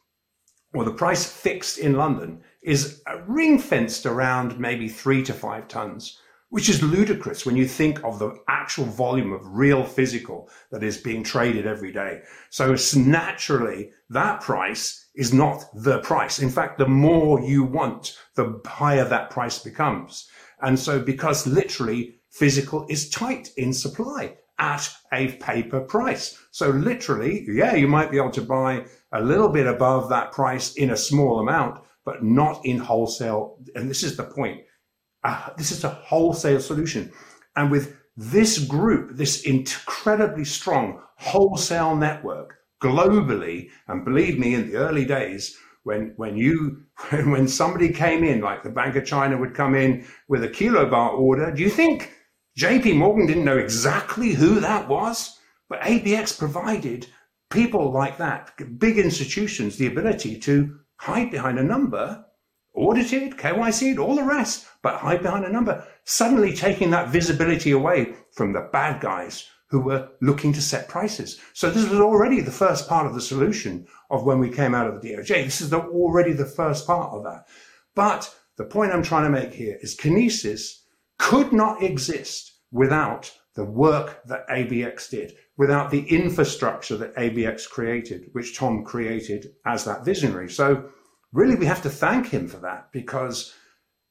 or the price fixed in London is ring fenced around maybe three to five tons which is ludicrous when you think of the actual volume of real physical that is being traded every day. So naturally, that price is not the price. In fact, the more you want, the higher that price becomes. And so because literally physical is tight in supply at a paper price. So literally, yeah, you might be able to buy a little bit above that price in a small amount, but not in wholesale. And this is the point uh, this is a wholesale solution. And with this group, this incredibly strong wholesale network globally, and believe me, in the early days, when when you when somebody came in, like the Bank of China would come in with a kilobar order, do you think JP Morgan didn't know exactly who that was? But ABX provided people like that, big institutions, the ability to hide behind a number audited, KYC'd, all the rest, but hide behind a number, suddenly taking that visibility away from the bad guys who were looking to set prices. So this was already the first part of the solution of when we came out of the DOJ. This is the, already the first part of that. But the point I'm trying to make here is Kinesis could not exist without the work that ABX did, without the infrastructure that ABX created, which Tom created as that visionary. So really we have to thank him for that because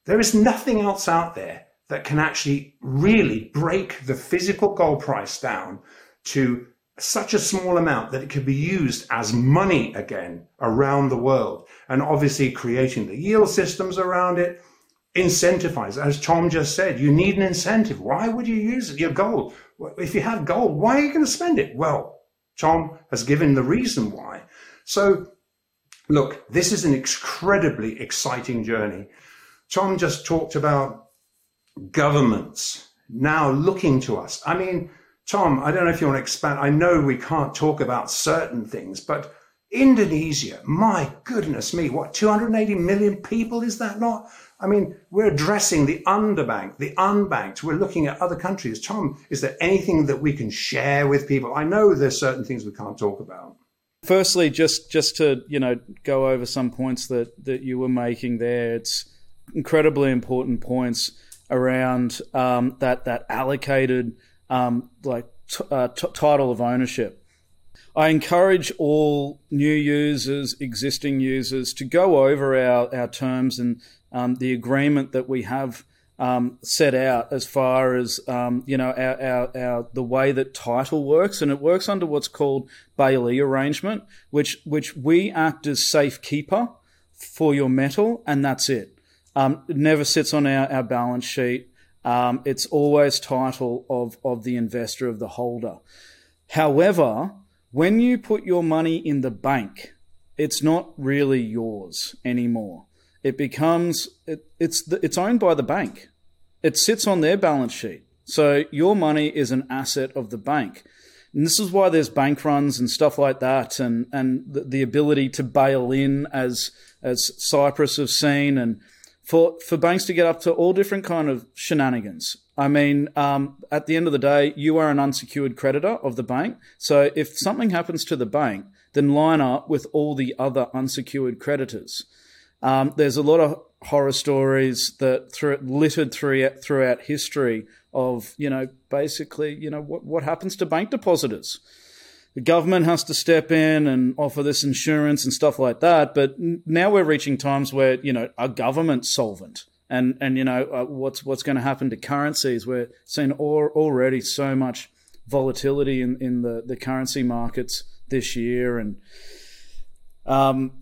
there is nothing else out there that can actually really break the physical gold price down to such a small amount that it could be used as money again around the world. And obviously creating the yield systems around it, incentivize. As Tom just said, you need an incentive. Why would you use? Your gold. If you have gold, why are you going to spend it? Well, Tom has given the reason why. So look, this is an incredibly exciting journey. Tom just talked about governments now looking to us. I mean, Tom, I don't know if you want to expand. I know we can't talk about certain things, but Indonesia, my goodness me, what, 280 million people is that not? I mean, we're addressing the underbanked, the unbanked. We're looking at other countries. Tom, is there anything that we can share with people? I know there's certain things we can't talk about. Firstly, just just to you know go over some points that that you were making there. It's incredibly important points around um, that that allocated um, like t- uh, t- title of ownership. I encourage all new users, existing users, to go over our, our terms and um, the agreement that we have um, set out as far as um, you know our, our, our, the way that title works, and it works under what's called bailee arrangement, which which we act as safekeeper for your metal, and that's it. Um, it never sits on our, our balance sheet. Um, it's always title of of the investor of the holder. However, when you put your money in the bank, it's not really yours anymore it becomes it, it's the, it's owned by the bank. It sits on their balance sheet. So your money is an asset of the bank. And this is why there's bank runs and stuff like that, and and the, the ability to bail in as as Cyprus have seen, and for for banks to get up to all different kind of shenanigans. I mean, um, at the end of the day, you are an unsecured creditor of the bank. So if something happens to the bank, then line up with all the other unsecured creditors. Um, there's a lot of horror stories that through, littered throughout, throughout history of, you know, basically, you know, what, what happens to bank depositors. The government has to step in and offer this insurance and stuff like that. But now we're reaching times where, you know, a government solvent and, and, you know, uh, what's, what's going to happen to currencies. We're seeing all, already so much volatility in, in the, the currency markets this year. And, um,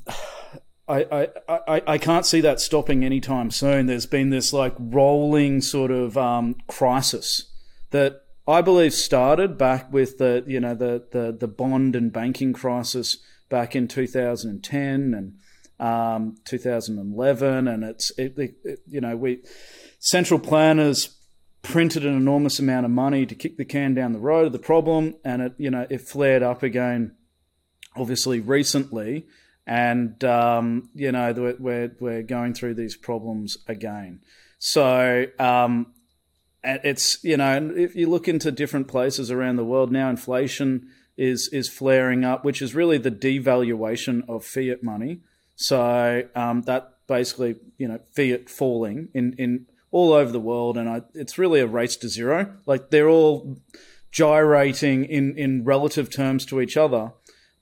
I, I, I can't see that stopping anytime soon. There's been this like rolling sort of um, crisis that I believe started back with the you know the, the the bond and banking crisis back in 2010 and um, 2011, and it's it, it, you know we central planners printed an enormous amount of money to kick the can down the road of the problem, and it you know it flared up again, obviously recently and um, you know we're we're going through these problems again. So um, it's you know if you look into different places around the world now, inflation is is flaring up, which is really the devaluation of fiat money. So um, that basically you know fiat falling in in all over the world, and I, it's really a race to zero. Like they're all gyrating in in relative terms to each other,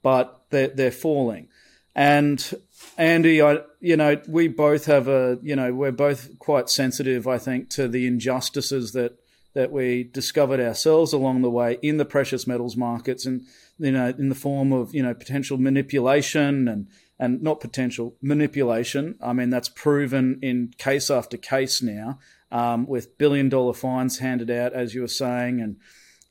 but they're they're falling. And Andy, I, you know, we both have a, you know, we're both quite sensitive, I think, to the injustices that that we discovered ourselves along the way in the precious metals markets, and you know, in the form of you know potential manipulation and and not potential manipulation. I mean, that's proven in case after case now, um, with billion dollar fines handed out, as you were saying, and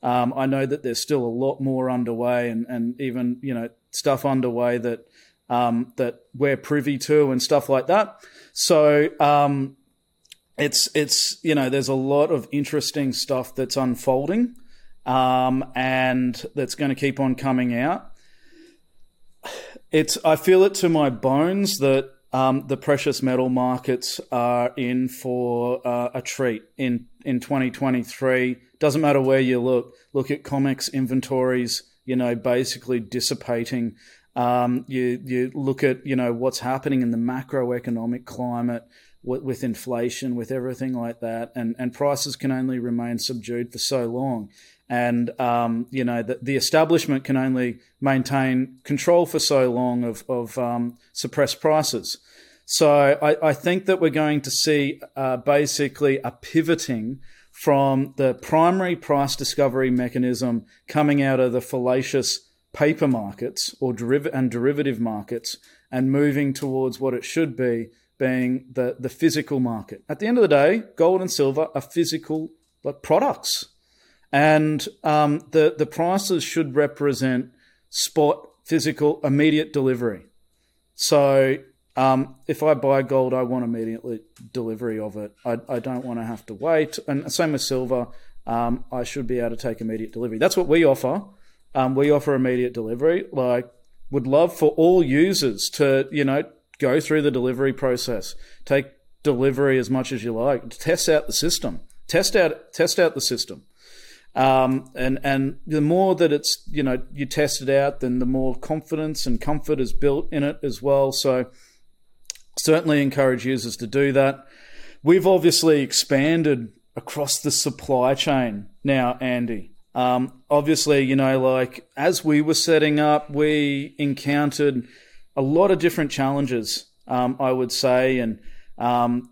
um, I know that there's still a lot more underway, and and even you know stuff underway that um, that we're privy to and stuff like that. So um, it's it's you know there's a lot of interesting stuff that's unfolding um, and that's going to keep on coming out. It's I feel it to my bones that um, the precious metal markets are in for uh, a treat in in 2023. Doesn't matter where you look. Look at COMEX inventories. You know, basically dissipating um, you you look at you know what's happening in the macroeconomic climate with inflation, with everything like that, and and prices can only remain subdued for so long, and um, you know the, the establishment can only maintain control for so long of of um, suppressed prices. So I, I, think that we're going to see uh, basically a pivoting from the primary price discovery mechanism coming out of the fallacious paper markets or deriv- and derivative markets and moving towards what it should be being the, the physical market. At the end of the day, gold and silver are physical like, products. And um, the, the prices should represent spot, physical, immediate delivery. So um, if I buy gold, I want immediately delivery of it. I, I don't want to have to wait. And same with silver. Um, I should be able to take immediate delivery. That's what we offer. Um, we offer immediate delivery. Like, would love for all users to, you know, go through the delivery process, take delivery as much as you like, test out the system, test out, test out the system. Um, and and the more that it's you know you test it out, then the more confidence and comfort is built in it as well. So certainly encourage users to do that. We've obviously expanded across the supply chain now, Andy. Um, obviously, you know, like as we were setting up, we encountered a lot of different challenges, um, I would say, and um,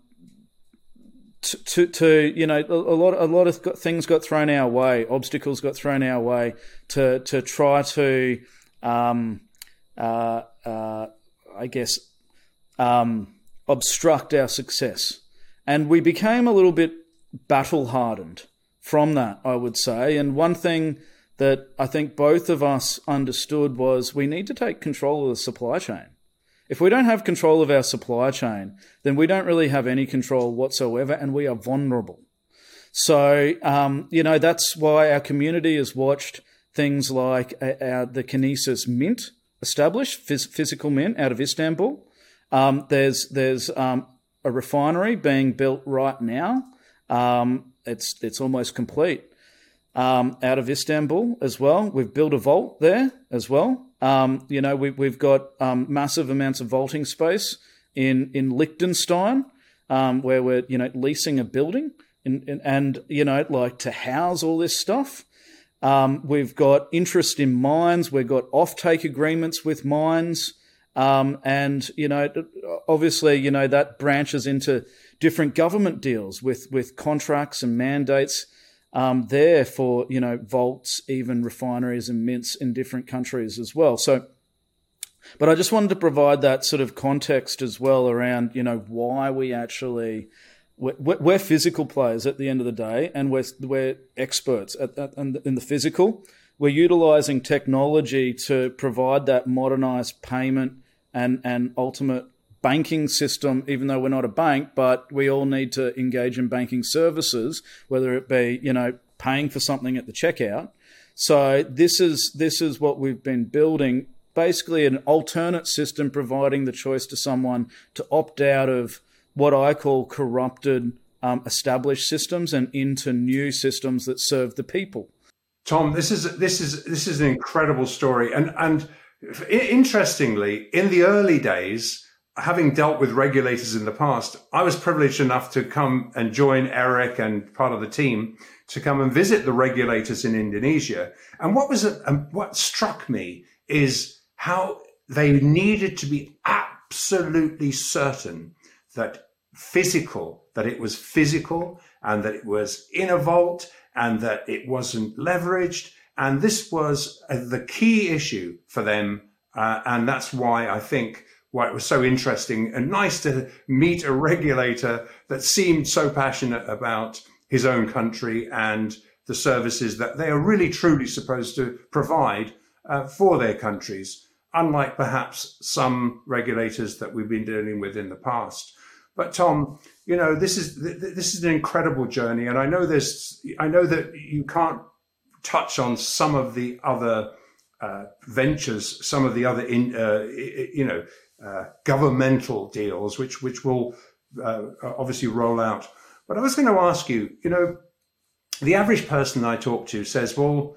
to, to, to, you know a lot a lot of things got thrown our way, obstacles got thrown our way to to try to, um, uh, uh, I guess, um, obstruct our success. And we became a little bit battle hardened from that, I would say. And one thing that I think both of us understood was we need to take control of the supply chain. If we don't have control of our supply chain, then we don't really have any control whatsoever and we are vulnerable. So, um, you know, that's why our community has watched things like uh, our, the Kinesis Mint established, phys- physical mint out of Istanbul. Um, there's there's um, a refinery being built right now. Um, it's it's almost complete um, out of Istanbul as well. We've built a vault there as well. Um, you know, we, we've got um, massive amounts of vaulting space in in Liechtenstein, where we're you know leasing a building in, in, and you know like to house all this stuff. Um, we've got interest in mines. We've got offtake agreements with mines. Um, and you know, obviously, you know that branches into different government deals with with contracts and mandates um, there for you know vaults, even refineries and mints in different countries as well. So, but I just wanted to provide that sort of context as well around you know why we actually we're, physical players at the end of the day, and we're we're experts at, at, in the physical. We're utilizing technology to provide that modernized payment and, and ultimate banking system, even though we're not a bank, but we all need to engage in banking services, whether it be, you know, paying for something at the checkout. So this is this is what we've been building, basically an alternate system providing the choice to someone to opt out of what I call corrupted um, established systems and into new systems that serve the people. Tom, this is this is this is an incredible story, and and Interestingly, in the early days, having dealt with regulators in the past, I was privileged enough to come and join Eric and part of the team to come and visit the regulators in Indonesia. And what was what struck me is how they needed to be absolutely certain that physical, that it was physical and that it was in a vault and that it wasn't leveraged and this was uh, the key issue for them. Uh, and that's why I think why it was so interesting and nice to meet a regulator that seemed so passionate about his own country and the services that they are really truly supposed to provide uh, for their countries, unlike perhaps some regulators that we've been dealing with in the past. But Tom, you know this is this is an incredible journey, and I know there's I know that you can't touch on some of the other uh, ventures, some of the other, in, uh, you know, uh, governmental deals, which which will uh, obviously roll out. But I was going to ask you, you know, the average person I talk to says, "Well,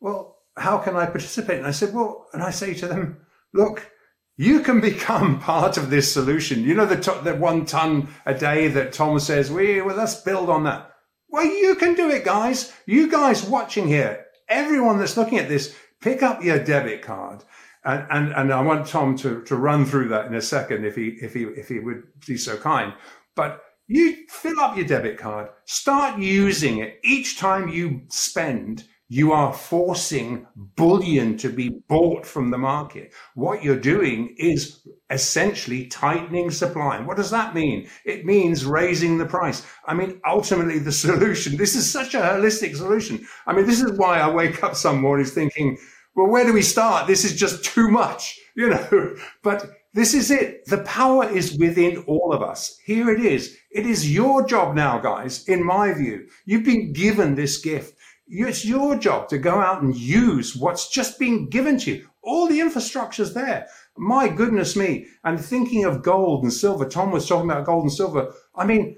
well, how can I participate?" And I said, "Well," and I say to them, "Look, you can become part of this solution. You know, the, the one ton a day that Tom says, we, well, let's build on that. Well, you can do it, guys. You guys watching here, everyone that's looking at this, pick up your debit card. And, and, and I want Tom to, to run through that in a second if he, if he, if he would be so kind. But you fill up your debit card, start using it each time you spend you are forcing bullion to be bought from the market. What you're doing is essentially tightening supply. And what does that mean? It means raising the price. I mean, ultimately, the solution, this is such a holistic solution. I mean, this is why I wake up some mornings thinking, well, where do we start? This is just too much, you know, but this is it. The power is within all of us. Here it is. It is your job now, guys, in my view. You've been given this gift. It's your job to go out and use what's just been given to you. All the infrastructure's there. My goodness me. And thinking of gold and silver, Tom was talking about gold and silver. I mean,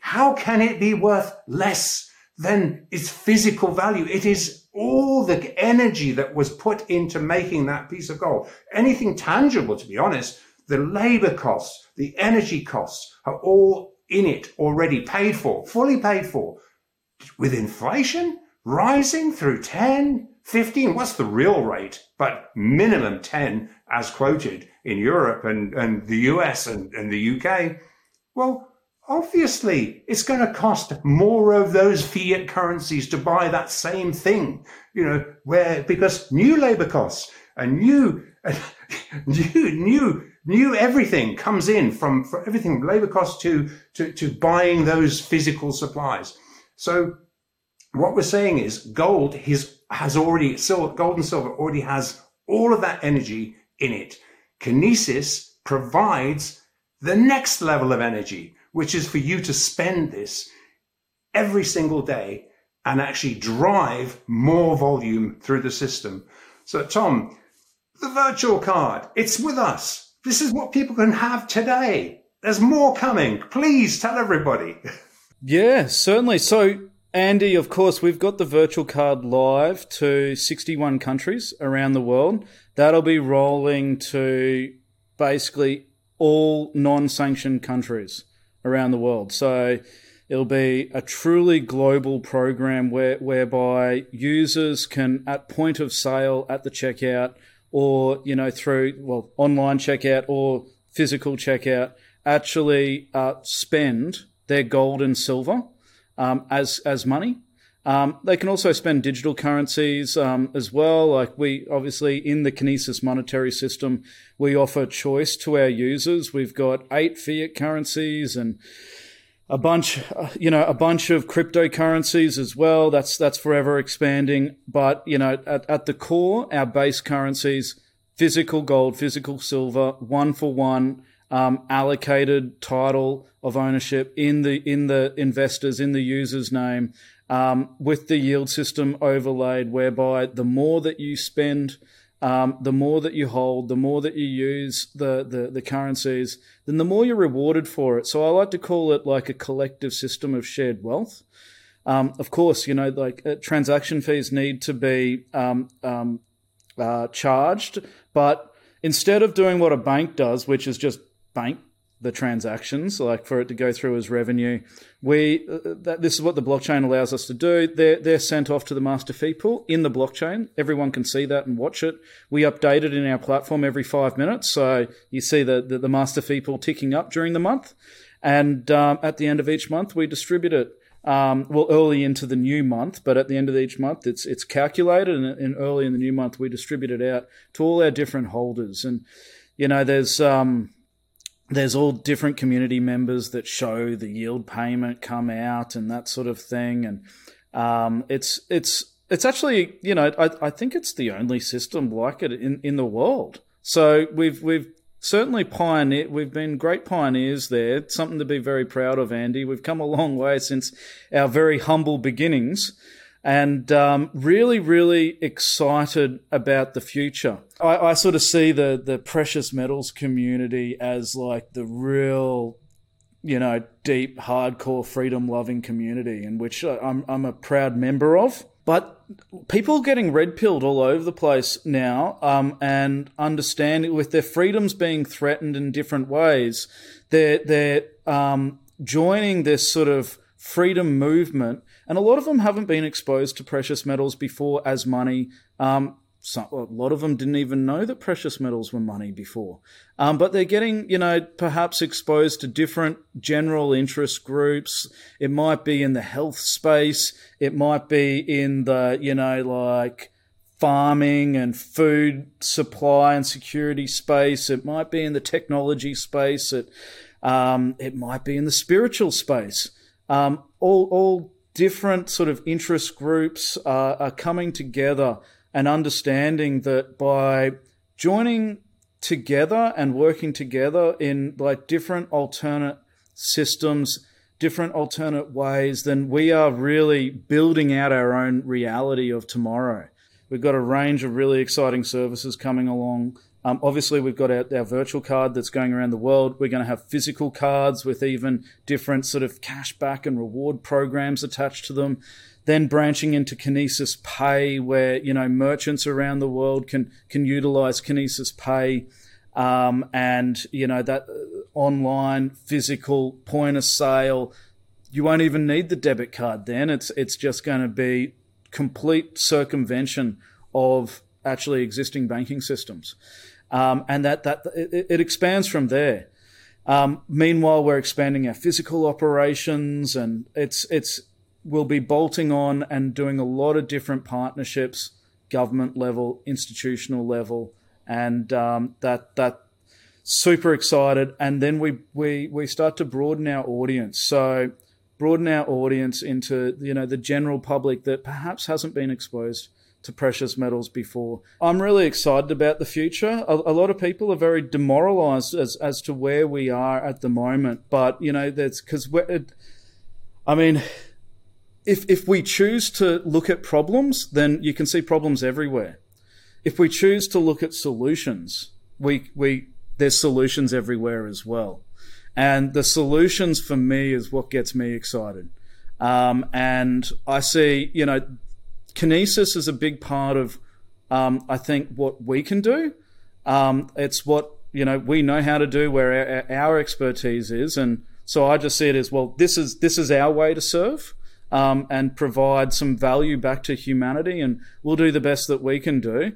how can it be worth less than its physical value? It is all the energy that was put into making that piece of gold. Anything tangible, to be honest, the labor costs, the energy costs are all in it already paid for, fully paid for. With inflation, rising through 10, 15. What's the real rate? But minimum 10 as quoted in Europe and, and the US and, and the UK. Well, obviously it's going to cost more of those fiat currencies to buy that same thing, you know, where, because new labor costs and new, new, new, new everything comes in from, from everything labor costs to, to, to buying those physical supplies. So what we're saying is gold his, has already, silver, gold and silver already has all of that energy in it. Kinesis provides the next level of energy, which is for you to spend this every single day and actually drive more volume through the system. So, Tom, the virtual card, it's with us. This is what people can have today. There's more coming. Please tell everybody. Yeah, certainly. So, Andy, of course, we've got the virtual card live to 61 countries around the world. That'll be rolling to basically all non sanctioned countries around the world. So it'll be a truly global program where, whereby users can, at point of sale at the checkout, or you know through well online checkout or physical checkout, actually uh, spend their gold and silver um, as as money. Um, they can also spend digital currencies um, as well. Like we obviously in the Kinesis monetary system, we offer choice to our users. We've got eight fiat currencies and a bunch, uh, you know, a bunch of cryptocurrencies as well. That's that's forever expanding. But you know, at, at the core, our base currencies: physical gold, physical silver, one for one um, allocated title of ownership in the in the investors in the user's name um, with the yield system overlaid, whereby the more that you spend, um, the more that you hold, the more that you use the, the the currencies, then the more you're rewarded for it. So I like to call it like a collective system of shared wealth. Um, of course, you know, like uh, transaction fees need to be um, um, uh, charged, but instead of doing what a bank does, which is just bank the transactions, like for it to go through as revenue. We uh, that, this is what the blockchain allows us to do. They're they're sent off to the master fee pool in the blockchain. Everyone can see that and watch it. We update it in our platform every five minutes, so you see the the, the master fee pool ticking up during the month, and um, at the end of each month we distribute it. Um, well, early into the new month, but at the end of each month, it's it's calculated, and, and early in the new month, we distribute it out to all our different holders. And you know, there's um, there's all different community members that show the yield payment come out and that sort of thing, and um, it's it's it's actually you know I, I think it's the only system like it in, in the world. So we've we've certainly pioneered. We've been great pioneers there. Something to be very proud of, Andy. We've come a long way since our very humble beginnings and um, really, really excited about the future. I, I, sort of see the the precious metals community as like the real, you know, deep, hardcore, freedom loving community, in which I'm I'm a proud member of. but people getting red pilled all over the place now, um, and understanding with their freedoms being threatened in different ways, they're they're um, joining this sort of freedom movement, and a lot of them haven't been exposed to precious metals before as money. Um, a lot of them didn't even know that precious metals were money before. Um, but they're getting, you know, perhaps exposed to different general interest groups. It might be in the health space. It might be in the, you know, like farming and food supply and security space. It might be in the technology space. It, um, it might be in the spiritual space. Um, all, all different sort of interest groups are, are coming together and understanding that by joining together and working together in like different alternate systems, different alternate ways, then we are really building out our own reality of tomorrow. We've got a range of really exciting services coming along. Um, obviously, we've got our, our, virtual card that's going around the world. We're going to have physical cards with even different sort of cashback and reward programs attached to them then branching into Kinesis Pay, where you know merchants around the world can can utilize Kinesis Pay, um, and you know that uh, online physical point of sale. You won't even need the debit card. Then it's it's just going to be complete circumvention of actually existing banking systems, um, and that that it, it expands from there. Um, meanwhile, we're expanding our physical operations, and it's it's we'll be bolting on and doing a lot of different partnerships, government level, institutional level, and um, that that super excited. And then we we we start to broaden our audience. So broaden our audience into you know the general public that perhaps hasn't been exposed to precious metals before. I'm really excited about the future. A, a, lot of people are very demoralized as as to where we are at the moment, but you know that's because I mean if if we choose to look at problems, then you can see problems everywhere. If we choose to look at solutions, we we there's solutions everywhere as well. And the solutions for me is what gets me excited. Um, and I see, you know, kinesis is a big part of, um, I think, what we can do. Um, it's what, you know, we know how to do where our, our expertise is. And so I just see it as, well, this is, this is our way to serve um, and provide some value back to humanity, and we'll do the best that we can do.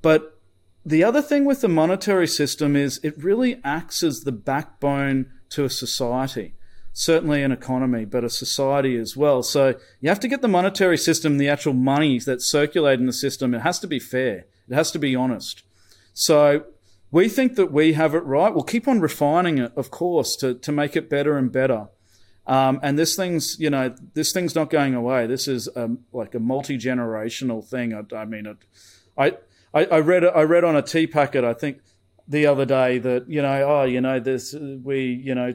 But the other thing with the monetary system is it really acts as the backbone to a society, certainly an economy, but a society as well. So you have to get the monetary system, the actual money that's circulating the system, it has to be fair, it has to be honest. So we think that we have it right. We'll keep on refining it, of course, to, to make it better and better. Um, and this thing's, you know, this thing's not going away. This is um, like a multi generational thing. I, I mean, it, I, I, I read I read on a tea packet. I think the other day that you know, oh, you know, this we, you know,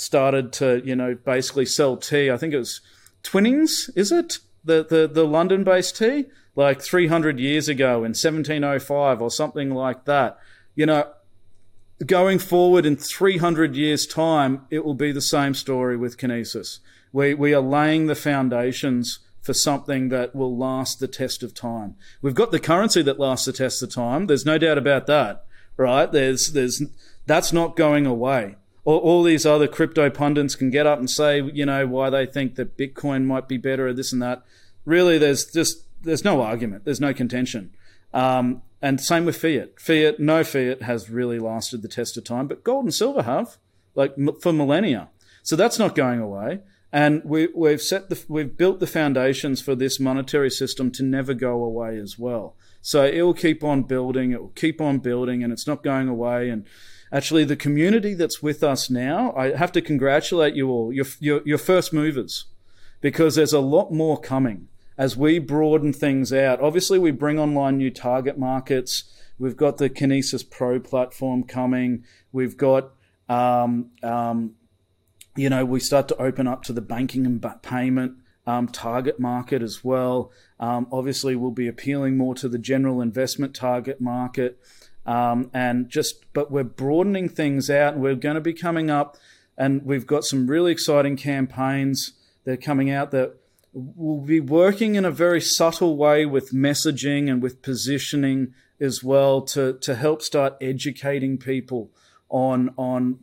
started to, you know, basically sell tea. I think it was Twinings, is it the the the London based tea? Like 300 years ago in 1705 or something like that. You know, going forward in 300 years' time, it will be the same story with Kinesis. We, we are laying the foundations for something that will last the test of time. We've got the currency that lasts the test of time. There's no doubt about that, right? There's, there's, that's not going away. All, all these other crypto pundits can get up and say, you know, why they think that Bitcoin might be better or this and that. Really, there's just, there's no argument. There's no contention. Um, and same with fiat. Fiat, no fiat has really lasted the test of time, but gold and silver have, like for millennia. So that's not going away. And we, we've set the, we've built the foundations for this monetary system to never go away as well. So it will keep on building. It will keep on building, and it's not going away. And actually, the community that's with us now, I have to congratulate you all. You're, you're, you're first movers because there's a lot more coming as we broaden things out. Obviously, we bring online new target markets. We've got the Kinesis Pro platform coming. We've got, um, um, you know, we start to open up to the banking and payment um, target market as well. Um, obviously, we'll be appealing more to the general investment target market. Um, and just, but we're broadening things out and we're going to be coming up and we've got some really exciting campaigns that are coming out that we'll be working in a very subtle way with messaging and with positioning as well to to help start educating people on on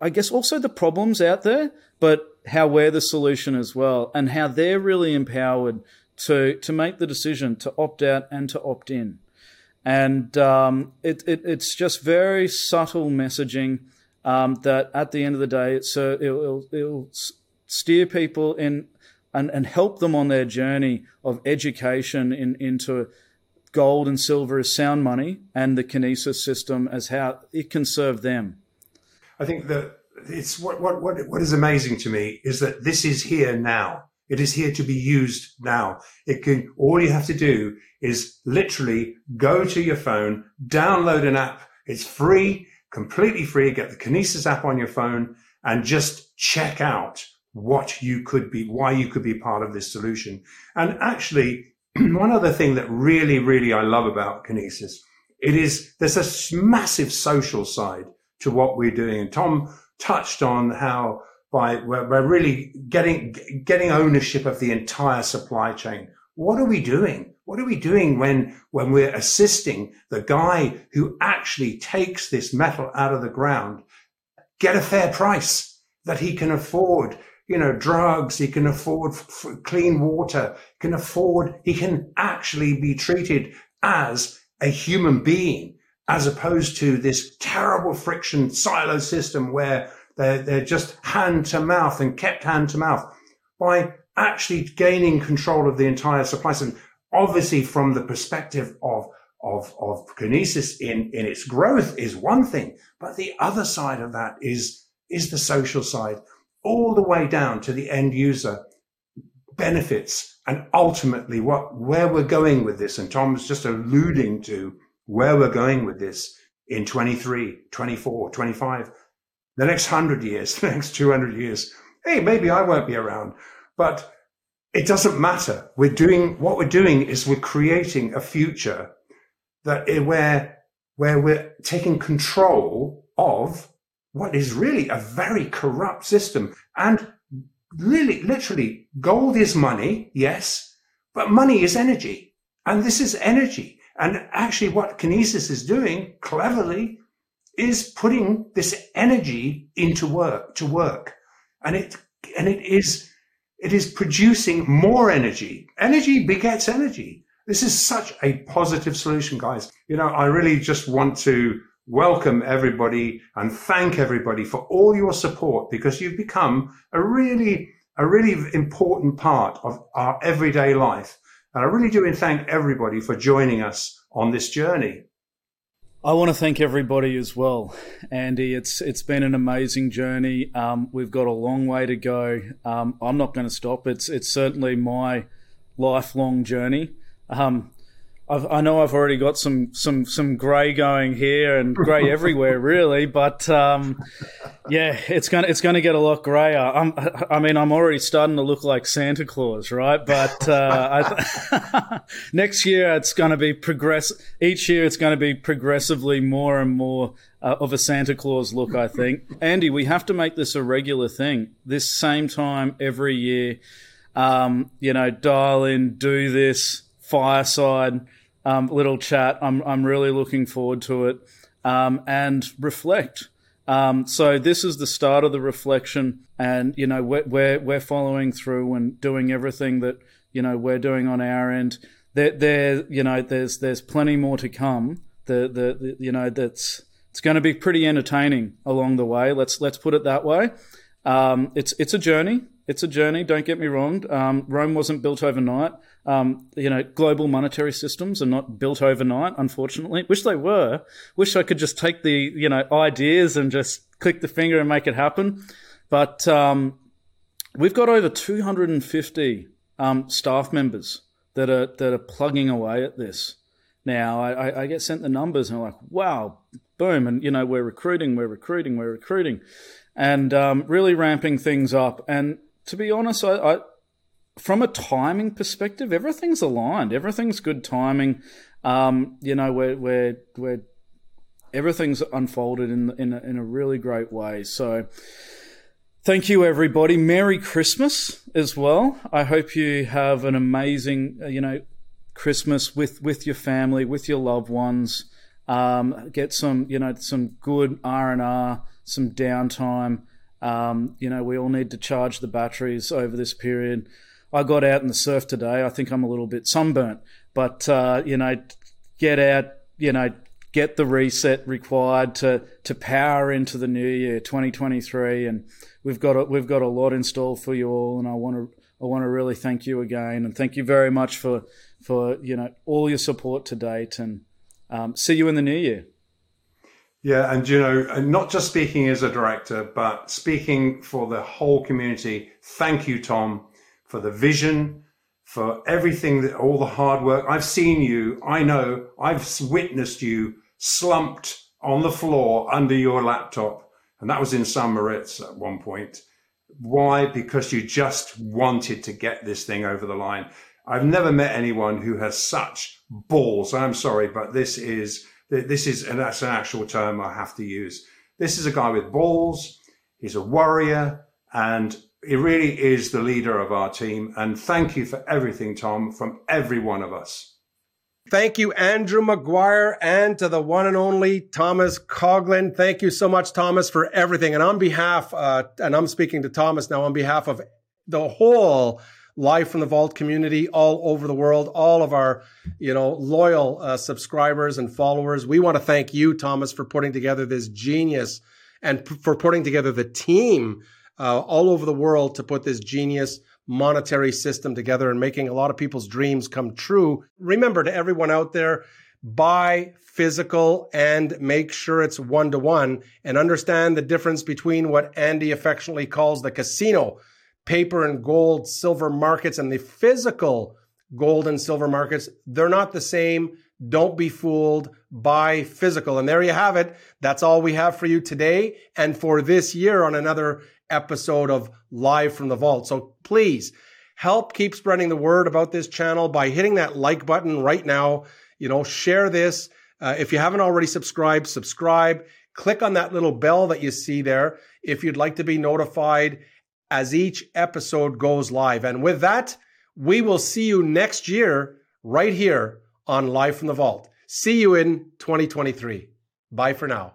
I guess also the problems out there, but how we're the solution as well, and how they're really empowered to to make the decision to opt out and to opt in. And um, it, it, it's just very subtle messaging um, that at the end of the day, it'll, it'll steer people in and, and help them on their journey of education in, into gold and silver as sound money and the kinesis system as how it can serve them. I think that it's what, what, what, what is amazing to me is that this is here now. It is here to be used now. It can, all you have to do is literally go to your phone, download an app. It's free, completely free. Get the Kinesis app on your phone and just check out what you could be, why you could be part of this solution. And actually, one other thing that really, really I love about Kinesis, it is, there's a massive social side to what we're doing. And Tom touched on how by we're, we're really getting getting ownership of the entire supply chain. What are we doing? What are we doing when when we're assisting the guy who actually takes this metal out of the ground, get a fair price that he can afford? You know, drugs. He can afford f- clean water. Can afford. He can actually be treated as a human being, as opposed to this terrible friction silo system where they're, they're just hand to mouth and kept hand to mouth by actually gaining control of the entire supply chain. Obviously, from the perspective of of, of kinesis in, in its growth is one thing, but the other side of that is, is the social side all the way down to the end user benefits and ultimately what, where we're going with this. And Tom's just alluding to where we're going with this in 23, 24, 25 the next hundred years, the next 200 years, hey, maybe I won't be around, but it doesn't matter. We're doing what we're doing is we're creating a future that eh, where, where we're taking control of what is really a very corrupt system. And really, literally, gold is money. Yes. But money is energy. And this is energy. And actually what Kinesis is doing cleverly is putting this energy into work to work. And it and it is it is producing more energy. Energy begets energy. This is such a positive solution guys. You know i really just want to welcome everybody and thank everybody for all your support because you've become a really a really important part of our everyday life. And i really do thank everybody for joining us on this journey I want to thank everybody as well, Andy. It's it's been an amazing journey. Um, we've got a long way to go. Um, I'm not going to stop. It's it's certainly my lifelong journey. Um, I've, i know I've already got some some some grey going here and grey everywhere, really. But um, yeah, it's gonna it's gonna get a lot greyer. I'm, I mean, I'm already starting to look like Santa Claus, right? But uh, next year it's gonna be progress. Each year it's gonna be progressively more and more uh, of a Santa Claus look. I think, Andy, we have to make this a regular thing. This same time every year. Um, you know, dial in, do this fireside um, little chat. I'm I'm really looking forward to it um, and reflect. Um, so this is the start of the reflection, and you know we're, we're we're following through and doing everything that you know we're doing on our end. There, there, you know, there's there's plenty more to come. The, the, the you know that's it's going to be pretty entertaining along the way. Let's let's put it that way. Um, it's it's a journey. It's a journey. Don't get me wrong. Um, Rome wasn't built overnight. Um, you know, global monetary systems are not built overnight, unfortunately. Wish they were. Wish I could just take the, you know, ideas and just click the finger and make it happen. But um, we've got over 250 um, staff members that are that are plugging away at this. Now, I, I get sent the numbers and I'm like, wow, boom. And, you know, we're recruiting, we're recruiting, we're recruiting, and um, really ramping things up. And to be honest, I, I from a timing perspective, everything's aligned. Everything's good timing. Um, you know, we're, we're, we're, everything's unfolded in, in, a, in a really great way. So Thank you, everybody. Merry Christmas as well. I hope you have an amazing, uh, you know, Christmas with with your family, with your loved ones. Um, get some, you know, some good R and R, some downtime. Um, you know, we all need to charge the batteries over this period. I got out in the surf today. I think I'm a little bit sunburnt, but uh, you know, get out. You know, get the reset required to to power into the new year, 2023, and we've got a, we've got a lot in store for you all, and I want to I want to really thank you again, and thank you very much for for you know all your support to date, and um, see you in the new year. Yeah, and you know, not just speaking as a director, but speaking for the whole community. Thank you, Tom, for the vision, for everything that all the hard work. I've seen you. I know. I've witnessed you slumped on the floor under your laptop and that was in St. Moritz at one point. Why? Because you just wanted to get this thing over the line. I've never met anyone who has such balls. I'm sorry, but this is this is and that's an actual term I have to use. This is a guy with balls. He's a warrior, and he really is the leader of our team. And thank you for everything, Tom, from every one of us. Thank you, Andrew Maguire, and to the one and only Thomas Coughlin. Thank you so much, Thomas, for everything. And on behalf, uh, and I'm speaking to Thomas now on behalf of the whole Live from the Vault community all over the world, all of our, you know, loyal uh, subscribers and followers. We want to thank you, Thomas, for putting together this genius and p- for putting together the team uh, all over the world to put this genius monetary system together and making a lot of people's dreams come true. Remember to everyone out there, buy physical and make sure it's one to one and understand the difference between what Andy affectionately calls the casino paper and gold, silver markets and the physical gold and silver markets. They're not the same. Don't be fooled. by physical. And there you have it. That's all we have for you today and for this year on another episode of Live from the Vault. So please help keep spreading the word about this channel by hitting that like button right now. You know, share this. Uh, if you haven't already subscribed, subscribe. Click on that little bell that you see there if you'd like to be notified as each episode goes live. And with that, we will see you next year right here on Live from the Vault. See you in 2023. Bye for now.